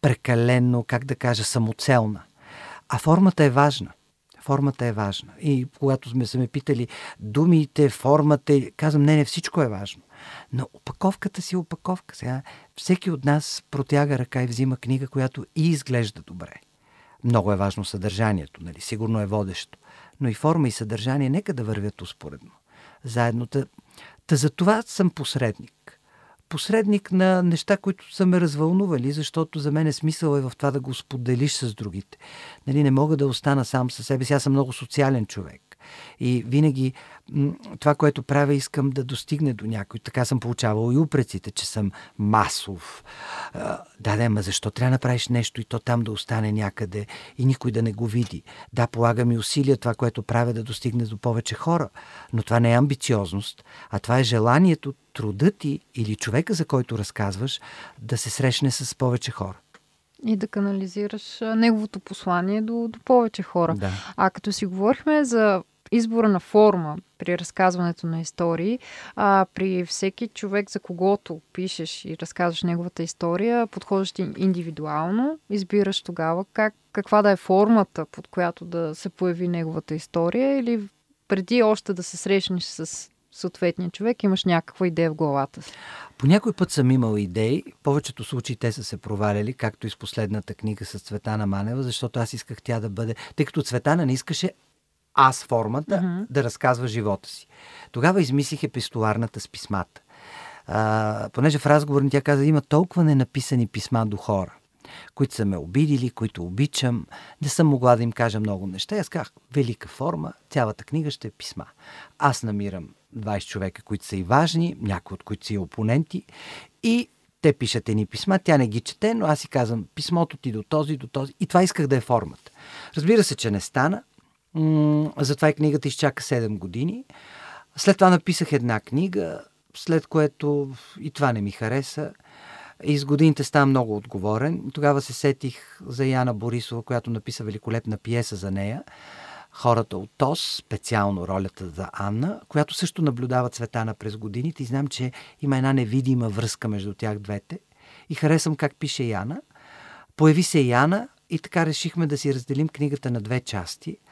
прекалено, как да кажа, самоцелна. А формата е важна. Формата е важна. И когато сме се ме питали думите, формата, казвам, не, не, всичко е важно. Но опаковката си е опаковка. Сега всеки от нас протяга ръка и взима книга, която и изглежда добре. Много е важно съдържанието, нали? Сигурно е водещо. Но и форма и съдържание нека да вървят успоредно. Заедно. Та, та за това съм посредник. Посредник на неща, които са ме развълнували, защото за мен е смисъл е в това да го споделиш с другите. Нали, не мога да остана сам със себе си. Аз съм много социален човек. И винаги това, което правя, искам да достигне до някой. Така съм получавал и упреците, че съм масов. Да, да, ма защо трябва да направиш нещо и то там да остане някъде и никой да не го види? Да, полагам и усилия това, което правя да достигне до повече хора. Но това не е амбициозност, а това е желанието, труда ти или човека, за който разказваш, да се срещне с повече хора. И да канализираш неговото послание до, до повече хора. Да. А като си говорихме за избора на форма при разказването на истории, а, при всеки човек, за когото пишеш и разказваш неговата история, подхождаш индивидуално, избираш тогава как, каква да е формата, под която да се появи неговата история или преди още да се срещнеш с съответния човек, имаш някаква идея в главата си. По някой път съм имал идеи, повечето случаи те са се проваляли, както и с последната книга с Цветана Манева, защото аз исках тя да бъде, тъй като Цветана не искаше аз формата mm-hmm. да разказва живота си. Тогава измислих епистоларната с писмата. А, понеже в разговор тя каза, има толкова ненаписани писма до хора, които са ме обидили, които обичам. Не съм могла да им кажа много неща. Аз казах, велика форма, цялата книга ще е писма. Аз намирам 20 човека, които са и важни, някои от които са и опоненти и те пишат едни писма, тя не ги чете, но аз си казвам писмото ти до този, до този. И това исках да е формата. Разбира се, че не стана. Затова и книгата изчака 7 години. След това написах една книга, след което и това не ми хареса. И с годините става много отговорен. Тогава се сетих за Яна Борисова, която написа великолепна пиеса за нея. Хората от ТОС, специално ролята за Анна, която също наблюдава Цветана през годините и знам, че има една невидима връзка между тях двете. И харесвам как пише Яна. Появи се Яна и така решихме да си разделим книгата на две части –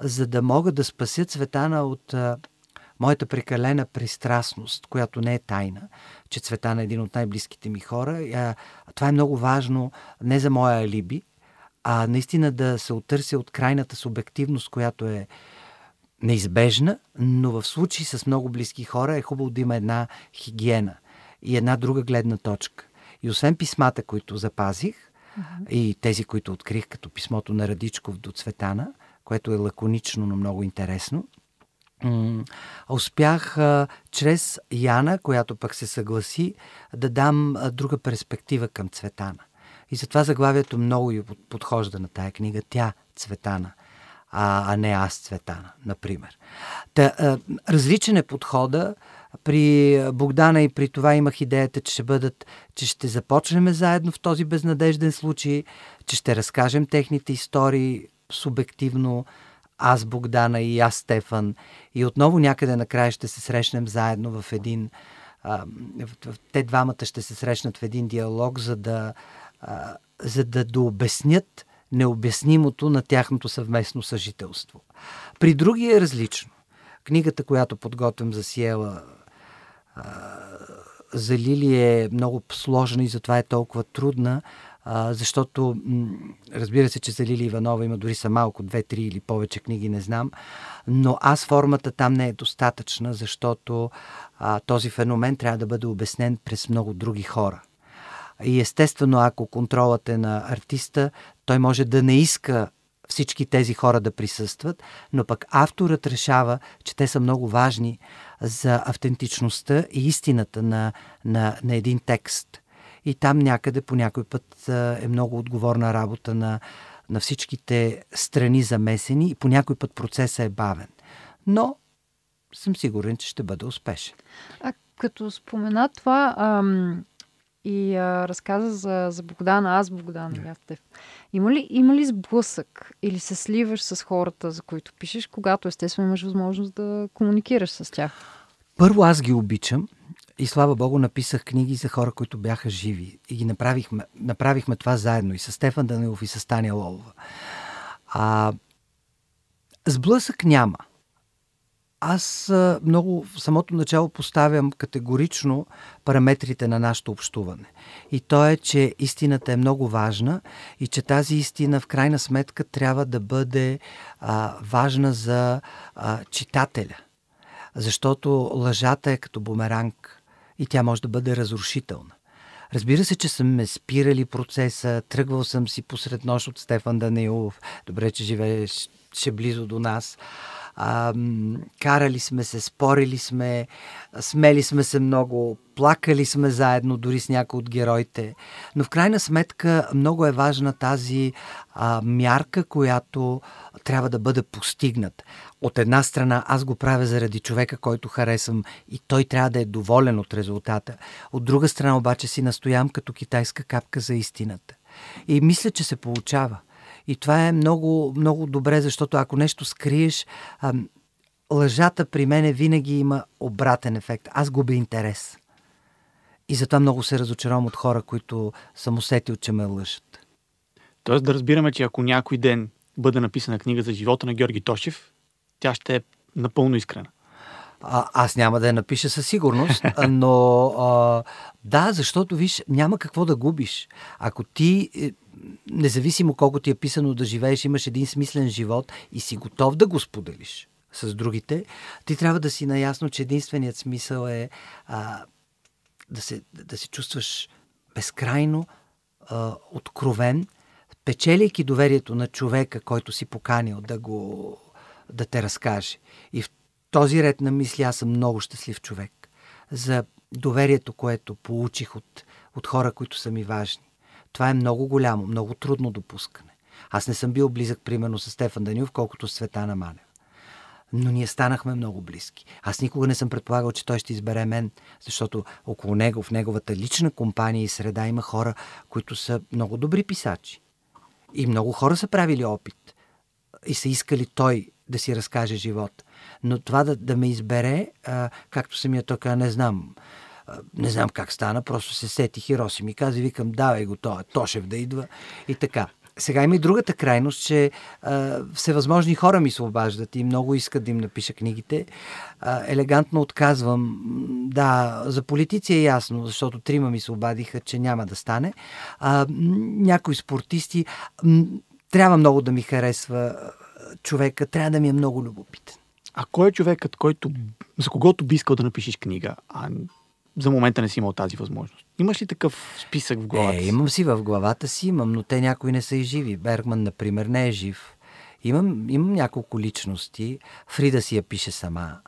за да мога да спася Цветана от а, моята прекалена пристрастност, която не е тайна, че Цветана е един от най-близките ми хора. А, това е много важно не за моя алиби, а наистина да се отърся от крайната субективност, която е неизбежна, но в случай с много близки хора е хубаво да има една хигиена и една друга гледна точка. И освен писмата, които запазих, uh-huh. и тези, които открих, като писмото на Радичков до Цветана – което е лаконично, но много интересно. Успях чрез Яна, която пък се съгласи, да дам друга перспектива към Цветана. И затова заглавието много и подхожда на тая книга. Тя Цветана, а, не аз Цветана, например. Та, различен е подхода. При Богдана и при това имах идеята, че ще бъдат, че ще започнем заедно в този безнадежден случай, че ще разкажем техните истории субективно аз Богдана и аз Стефан и отново някъде накрая ще се срещнем заедно в един а, те двамата ще се срещнат в един диалог, за да, а, за да дообяснят необяснимото на тяхното съвместно съжителство. При други е различно. Книгата, която подготвям за Сиела а, за Лили е много сложна и затова е толкова трудна, а, защото разбира се, че за Лили Иванова има дори са малко, две, три или повече книги, не знам, но аз формата там не е достатъчна, защото а, този феномен трябва да бъде обяснен през много други хора. И естествено, ако контролът е на артиста, той може да не иска всички тези хора да присъстват, но пък авторът решава, че те са много важни за автентичността и истината на, на, на един текст – и там някъде по някой път е много отговорна работа на, на всичките страни замесени и по някой път процесът е бавен. Но съм сигурен, че ще бъде успешен. А като спомена това ам, и а, разказа за, за Богдана, аз Богдан yeah. има ли, има ли сблъсък или се сливаш с хората, за които пишеш, когато естествено имаш възможност да комуникираш с тях? Първо аз ги обичам И слава Богу, написах книги за хора, които бяха живи. И ги направихме, направихме това заедно и с Стефан Данилов и с Таня Лолова. А, сблъсък няма. Аз много в самото начало поставям категорично параметрите на нашето общуване. И то е, че истината е много важна и че тази истина в крайна сметка трябва да бъде а, важна за а, читателя. Защото лъжата е като бумеранг и тя може да бъде разрушителна. Разбира се, че съм ме спирали процеса, тръгвал съм си посред нощ от Стефан Данилов. Добре, че живееш близо до нас. А, карали сме се, спорили сме, смели сме се много, плакали сме заедно, дори с някои от героите. Но в крайна сметка много е важна тази а, мярка, която трябва да бъде постигнат. От една страна аз го правя заради човека, който харесвам и той трябва да е доволен от резултата. От друга страна обаче си настоям като китайска капка за истината. И мисля, че се получава. И това е много, много добре, защото ако нещо скриеш, а, лъжата при мене винаги има обратен ефект. Аз губя интерес. И затова много се разочаровам от хора, които съм усетил, че ме лъжат. Тоест да разбираме, че ако някой ден бъде написана книга за живота на Георги Тошев, тя ще е напълно искрена. А, аз няма да я напиша със сигурност, но а, да, защото виж, няма какво да губиш. Ако ти е, независимо колко ти е писано да живееш, имаш един смислен живот и си готов да го споделиш с другите, ти трябва да си наясно, че единственият смисъл е а, да, се, да се чувстваш безкрайно а, откровен, печелейки доверието на човека, който си поканил да го да те разкаже. И в този ред на мисли аз съм много щастлив човек за доверието, което получих от, от хора, които са ми важни. Това е много голямо, много трудно допускане. Аз не съм бил близък, примерно, с Стефан Данилов, колкото с Светана Манева. Но ние станахме много близки. Аз никога не съм предполагал, че той ще избере мен, защото около него, в неговата лична компания и среда има хора, които са много добри писачи. И много хора са правили опит и са искали той да си разкаже живот. Но това да, да ме избере, а, както самия той не знам, не знам как стана, просто се сетих и Роси ми каза, викам, давай го това, Тошев да идва и така. Сега има и другата крайност, че а, всевъзможни хора ми се обаждат и много искат да им напиша книгите. А, елегантно отказвам. Да, за политици е ясно, защото трима ми се обадиха, че няма да стане. А, някои спортисти трябва много да ми харесва човека, трябва да ми е много любопитен. А кой е човекът, който, за когото би искал да напишеш книга, а за момента не си имал тази възможност. Имаш ли такъв списък в главата е, имам си в главата си, имам, но те някои не са и живи. Бергман, например, не е жив. Имам, имам няколко личности. Фрида си я пише сама.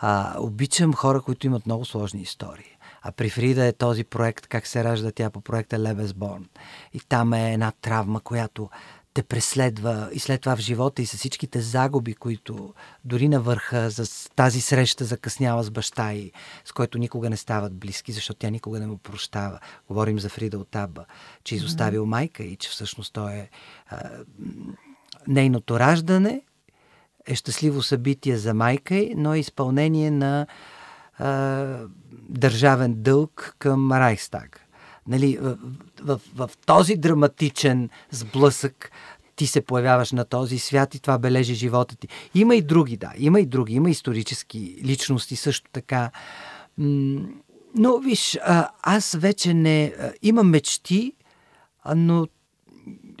А, обичам хора, които имат много сложни истории. А при Фрида е този проект, как се ражда тя по проекта Лебесборн. И там е една травма, която те преследва и след това в живота и с всичките загуби, които дори на върха за тази среща закъснява с баща и с който никога не стават близки, защото тя никога не му прощава. Говорим за Фрида от Аба, че изоставил майка и че всъщност той е а, нейното раждане е щастливо събитие за майка й, но е изпълнение на а, държавен дълг към Райхстаг нали, в, в, този драматичен сблъсък ти се появяваш на този свят и това бележи живота ти. Има и други, да, има и други, има исторически личности също така. Но виж, аз вече не... Имам мечти, но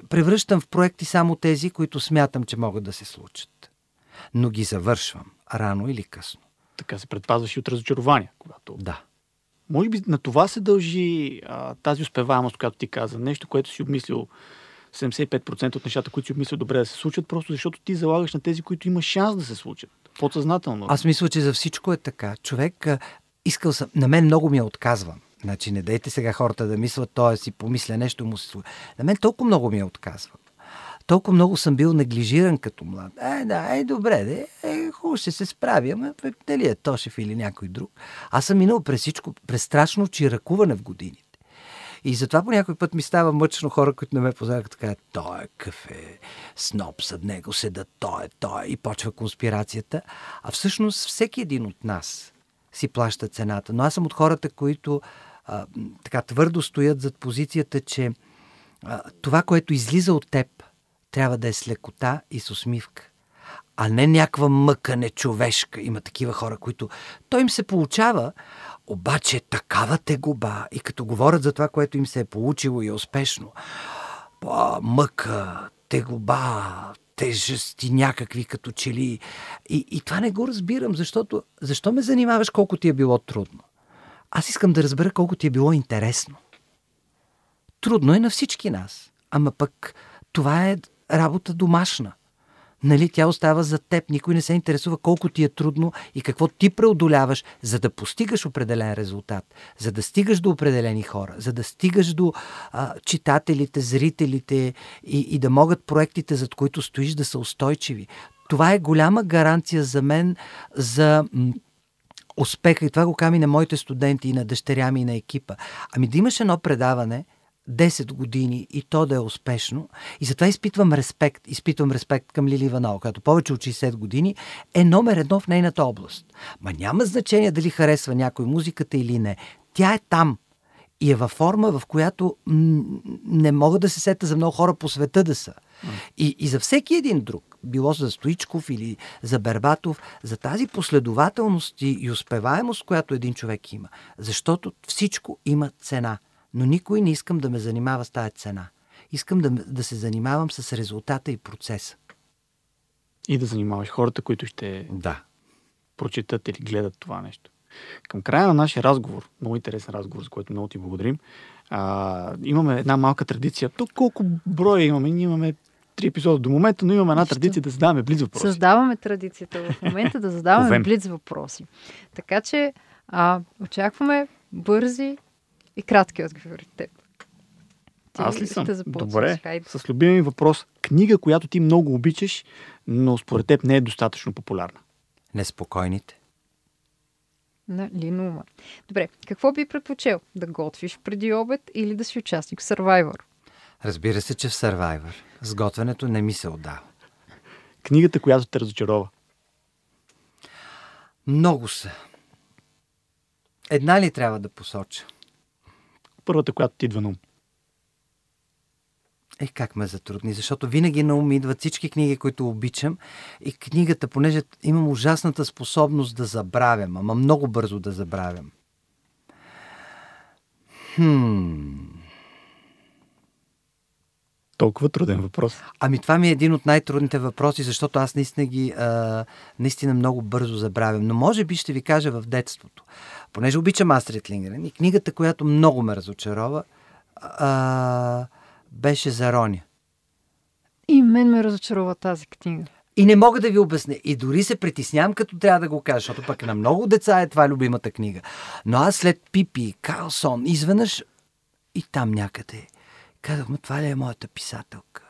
превръщам в проекти само тези, които смятам, че могат да се случат. Но ги завършвам, рано или късно. Така се предпазваш и от разочарования, когато да. Може би на това се дължи а, тази успеваемост, която ти каза. Нещо, което си обмислил 75% от нещата, които си обмислил добре да се случат, просто защото ти залагаш на тези, които има шанс да се случат. Подсъзнателно. Аз мисля, че за всичко е така. Човек, а, искал съм, на мен много ми е отказван. Значи не дайте сега хората да мислят, той си помисля нещо му се случва. На мен толкова много ми е отказван толкова много съм бил неглижиран като млад. Е, да, е, добре, де, е, хубаво ще се справя, ама дали е Тошев или някой друг. Аз съм минал през всичко, през страшно чиракуване в годините. И затова по някой път ми става мъчно хора, които не ме познават, така, той е кафе, сноп зад него седа, той е, той е, и почва конспирацията. А всъщност всеки един от нас си плаща цената. Но аз съм от хората, които а, така твърдо стоят зад позицията, че а, това, което излиза от теб, трябва да е с лекота и с усмивка а не някаква мъка нечовешка. Има такива хора, които... Той им се получава, обаче такава тегоба. И като говорят за това, което им се е получило и е успешно, мъка, тегоба, тежести някакви като чели. И, и това не го разбирам, защото защо ме занимаваш колко ти е било трудно? Аз искам да разбера колко ти е било интересно. Трудно е на всички нас. Ама пък това е работа домашна нали, тя остава за теб. Никой не се интересува колко ти е трудно и какво ти преодоляваш, за да постигаш определен резултат, за да стигаш до определени хора, за да стигаш до а, читателите, зрителите и, и да могат проектите, зад които стоиш, да са устойчиви. Това е голяма гаранция за мен за успеха. И това го ками на моите студенти и на дъщеря ми и на екипа. Ами да имаш едно предаване – 10 години и то да е успешно. И затова изпитвам респект. Изпитвам респект към Лили Ванал, която повече от 60 години е номер едно в нейната област. Ма няма значение дали харесва някой музиката или не. Тя е там. И е във форма, в която не мога да се сета за много хора по света да са. И, и за всеки един друг, било за Стоичков или за Бербатов, за тази последователност и успеваемост, която един човек има. Защото всичко има цена – но никой не искам да ме занимава с тая цена. Искам да, да се занимавам с резултата и процеса. И да занимаваш хората, които ще да. прочитат или гледат това нещо. Към края на нашия разговор, много интересен разговор, за който много ти благодарим, а, имаме една малка традиция. Тук колко броя имаме? Ние имаме три епизода до момента, но имаме една традиция да задаваме близ въпроси. Създаваме традицията в момента да задаваме близ въпроси. Така че а, очакваме бързи и кратки отговори от теб. Ти Аз ли съм? Добре. Хайде. С любимия въпрос. Книга, която ти много обичаш, но според теб не е достатъчно популярна. Неспокойните. На Линума. Добре, какво би предпочел? Да готвиш преди обед или да си участник в Survivor? Разбира се, че в Survivor. С готвенето не ми се отдава. Книгата, която те разочарова? Много са. Една ли трябва да посоча? Първата, която ти идва на ум? Е, как ме затрудни, защото винаги на ум идват всички книги, които обичам и книгата, понеже имам ужасната способност да забравям, ама много бързо да забравям. Хм... Толкова труден въпрос. Ами това ми е един от най-трудните въпроси, защото аз наистина ги а, наистина много бързо забравям. Но може би ще ви кажа в детството понеже обичам Астрид Лингрен и книгата, която много ме разочарова, а, беше за Роня. И мен ме разочарова тази книга. И не мога да ви обясня. И дори се притеснявам, като трябва да го кажа, защото пък на много деца е това любимата книга. Но аз след Пипи, Карлсон, изведнъж и там някъде казахме, това ли е моята писателка?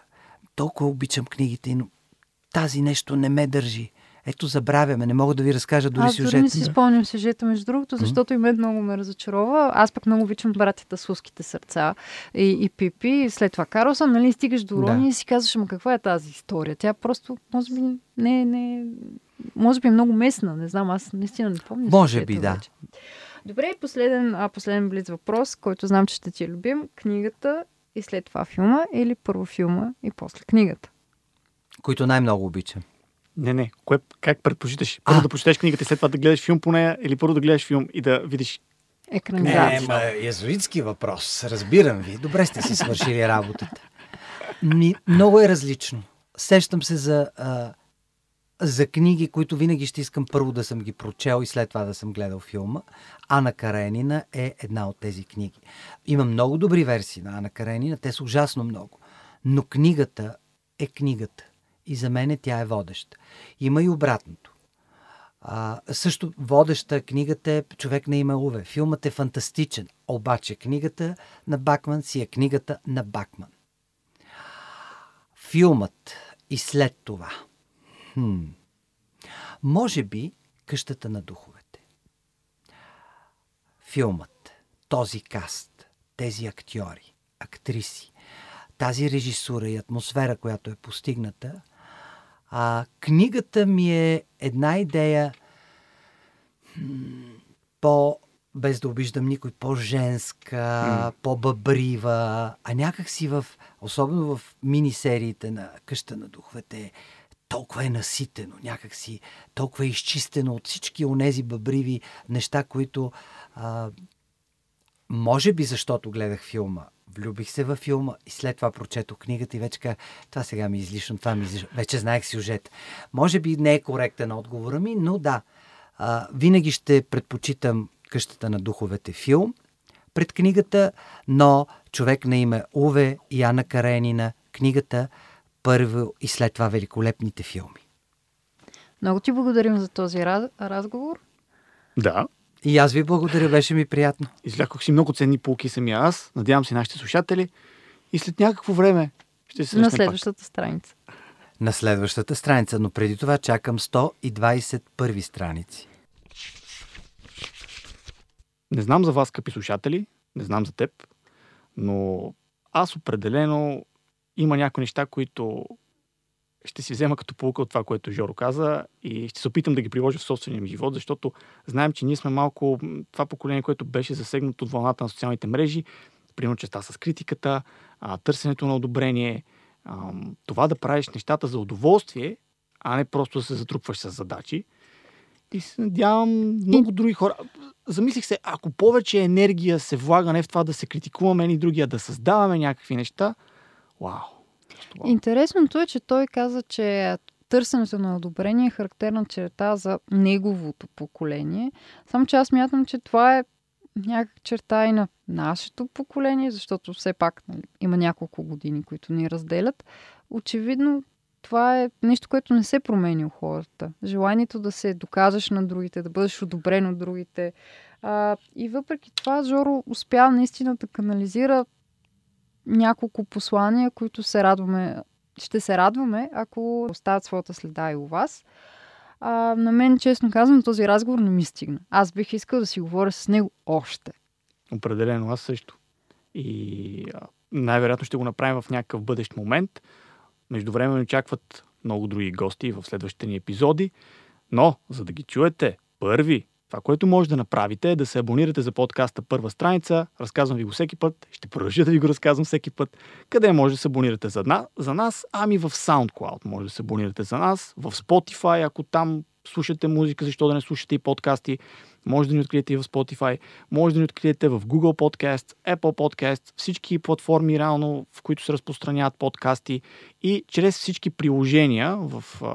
Толкова обичам книгите, но тази нещо не ме държи. Ето, забравяме, не мога да ви разкажа дори Аз сюжета. Аз не си спомням сюжета, между другото, защото mm-hmm. и мен много ме разочарова. Аз пък много обичам братята с уските сърца и, и Пипи, и след това Карлсон, нали, стигаш до Рони да. и си казваш, ама каква е тази история? Тя просто, може би, не, не, може би е много местна, не знам, аз наистина не помня. Може би, да. Вече. Добре, последен, а, последен близ въпрос, който знам, че ще ти е любим. Книгата и след това филма или първо филма и после книгата? Които най-много обичам. Не, не. Кое, как предпочиташ? Първо а. да прочетеш книгата и след това да гледаш филм по нея или първо да гледаш филм и да видиш екранизация? Не, ма, язуитски въпрос. Разбирам ви. Добре сте си свършили работата. Ми, много е различно. Сещам се за, а, за книги, които винаги ще искам първо да съм ги прочел и след това да съм гледал филма. Ана Каренина е една от тези книги. Има много добри версии на Ана Каренина, те са ужасно много. Но книгата е книгата и за мен тя е водеща. Има и обратното. А, също водеща книгата е Човек на име Уве. Филмът е фантастичен, обаче книгата на Бакман си е книгата на Бакман. Филмът и след това. Хм. Може би къщата на духовете. Филмът, този каст, тези актьори, актриси, тази режисура и атмосфера, която е постигната, а, книгата ми е една идея. по, без да обиждам никой, по-женска, mm. по-бъбрива, а някак си в, особено в мини-сериите на Къща на духовете, толкова е наситено, някак си толкова е изчистено от всички онези бъбриви неща, които а, може би защото гледах филма, влюбих се във филма и след това прочетох книгата и вече казах, това сега ми е излишно, това ми е излишно. Вече знаех сюжет. Може би не е коректен отговора ми, но да, а, винаги ще предпочитам къщата на духовете филм пред книгата, но човек на име Уве и Ана Каренина, книгата първо и след това великолепните филми. Много ти благодарим за този раз, разговор. Да. И аз ви благодаря, беше ми приятно. Излякох си много ценни полки самия аз. Надявам се нашите слушатели. И след някакво време ще се На следващата пак. страница. На следващата страница, но преди това чакам 120 първи страници. Не знам за вас, скъпи слушатели, не знам за теб, но аз определено има някои неща, които ще си взема като полука от това, което Жоро каза и ще се опитам да ги приложа в собствения ми живот, защото знаем, че ние сме малко това поколение, което беше засегнато от вълната на социалните мрежи, примерно частта с критиката, търсенето на одобрение, това да правиш нещата за удоволствие, а не просто да се затрупваш с задачи. И се надявам много други хора. Замислих се, ако повече енергия се влага не в това да се критикуваме ни други, а да създаваме някакви неща, вау. Интересното е, че той каза, че търсенето на одобрение е характерна черта за неговото поколение. Само че аз мятам, че това е някаква черта и на нашето поколение, защото все пак нали, има няколко години, които ни разделят. Очевидно, това е нещо, което не се променя у хората. Желанието да се докажеш на другите, да бъдеш одобрен от другите. А, и въпреки това, Жоро успя наистина да канализира няколко послания, които се радваме, ще се радваме, ако оставят своята следа и у вас. А, на мен, честно казвам, този разговор не ми стигна. Аз бих искал да си говоря с него още. Определено, аз също. И най-вероятно ще го направим в някакъв бъдещ момент. Междувременно очакват много други гости в следващите ни епизоди. Но, за да ги чуете първи, това, което може да направите е да се абонирате за подкаста първа страница. Разказвам ви го всеки път. Ще продължа да ви го разказвам всеки път. Къде може да се абонирате за, за нас? Ами в SoundCloud може да се абонирате за нас. В Spotify, ако там слушате музика, защо да не слушате и подкасти. Може да ни откриете и в Spotify, може да ни откриете в Google Podcast, Apple Podcast, всички платформи реално, в които се разпространяват подкасти и чрез всички приложения в а,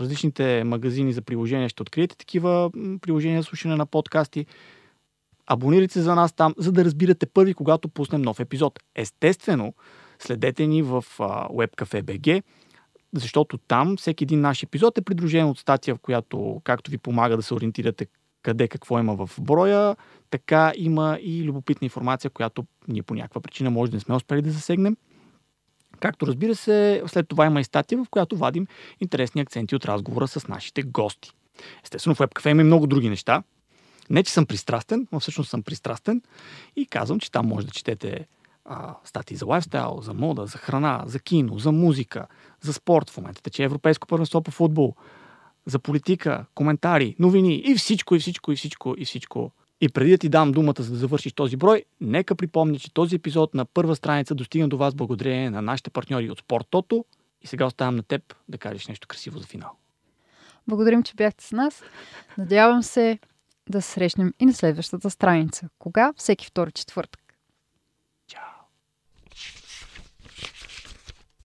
различните магазини за приложения ще откриете такива приложения за слушане на подкасти. Абонирайте се за нас там, за да разбирате първи, когато пуснем нов епизод. Естествено, следете ни в WebCafe.bg, защото там всеки един наш епизод е придружен от статия, в която както ви помага да се ориентирате къде какво има в броя, така има и любопитна информация, която ние по някаква причина може да не сме успели да засегнем. Както разбира се, след това има и статия, в която вадим интересни акценти от разговора с нашите гости. Естествено, в WebCafe има и много други неща. Не, че съм пристрастен, но всъщност съм пристрастен и казвам, че там може да четете а, статии за лайфстайл, за мода, за храна, за кино, за музика, за спорт. В момента тече Европейско първенство по футбол, за политика, коментари, новини и всичко, и всичко, и всичко, и всичко. И преди да ти дам думата, за да завършиш този брой, нека припомня, че този епизод на първа страница достигна до вас благодарение на нашите партньори от Спорттото. И сега оставям на теб да кажеш нещо красиво за финал. Благодарим, че бяхте с нас. Надявам се да се срещнем и на следващата страница. Кога? Всеки втори четвъртък.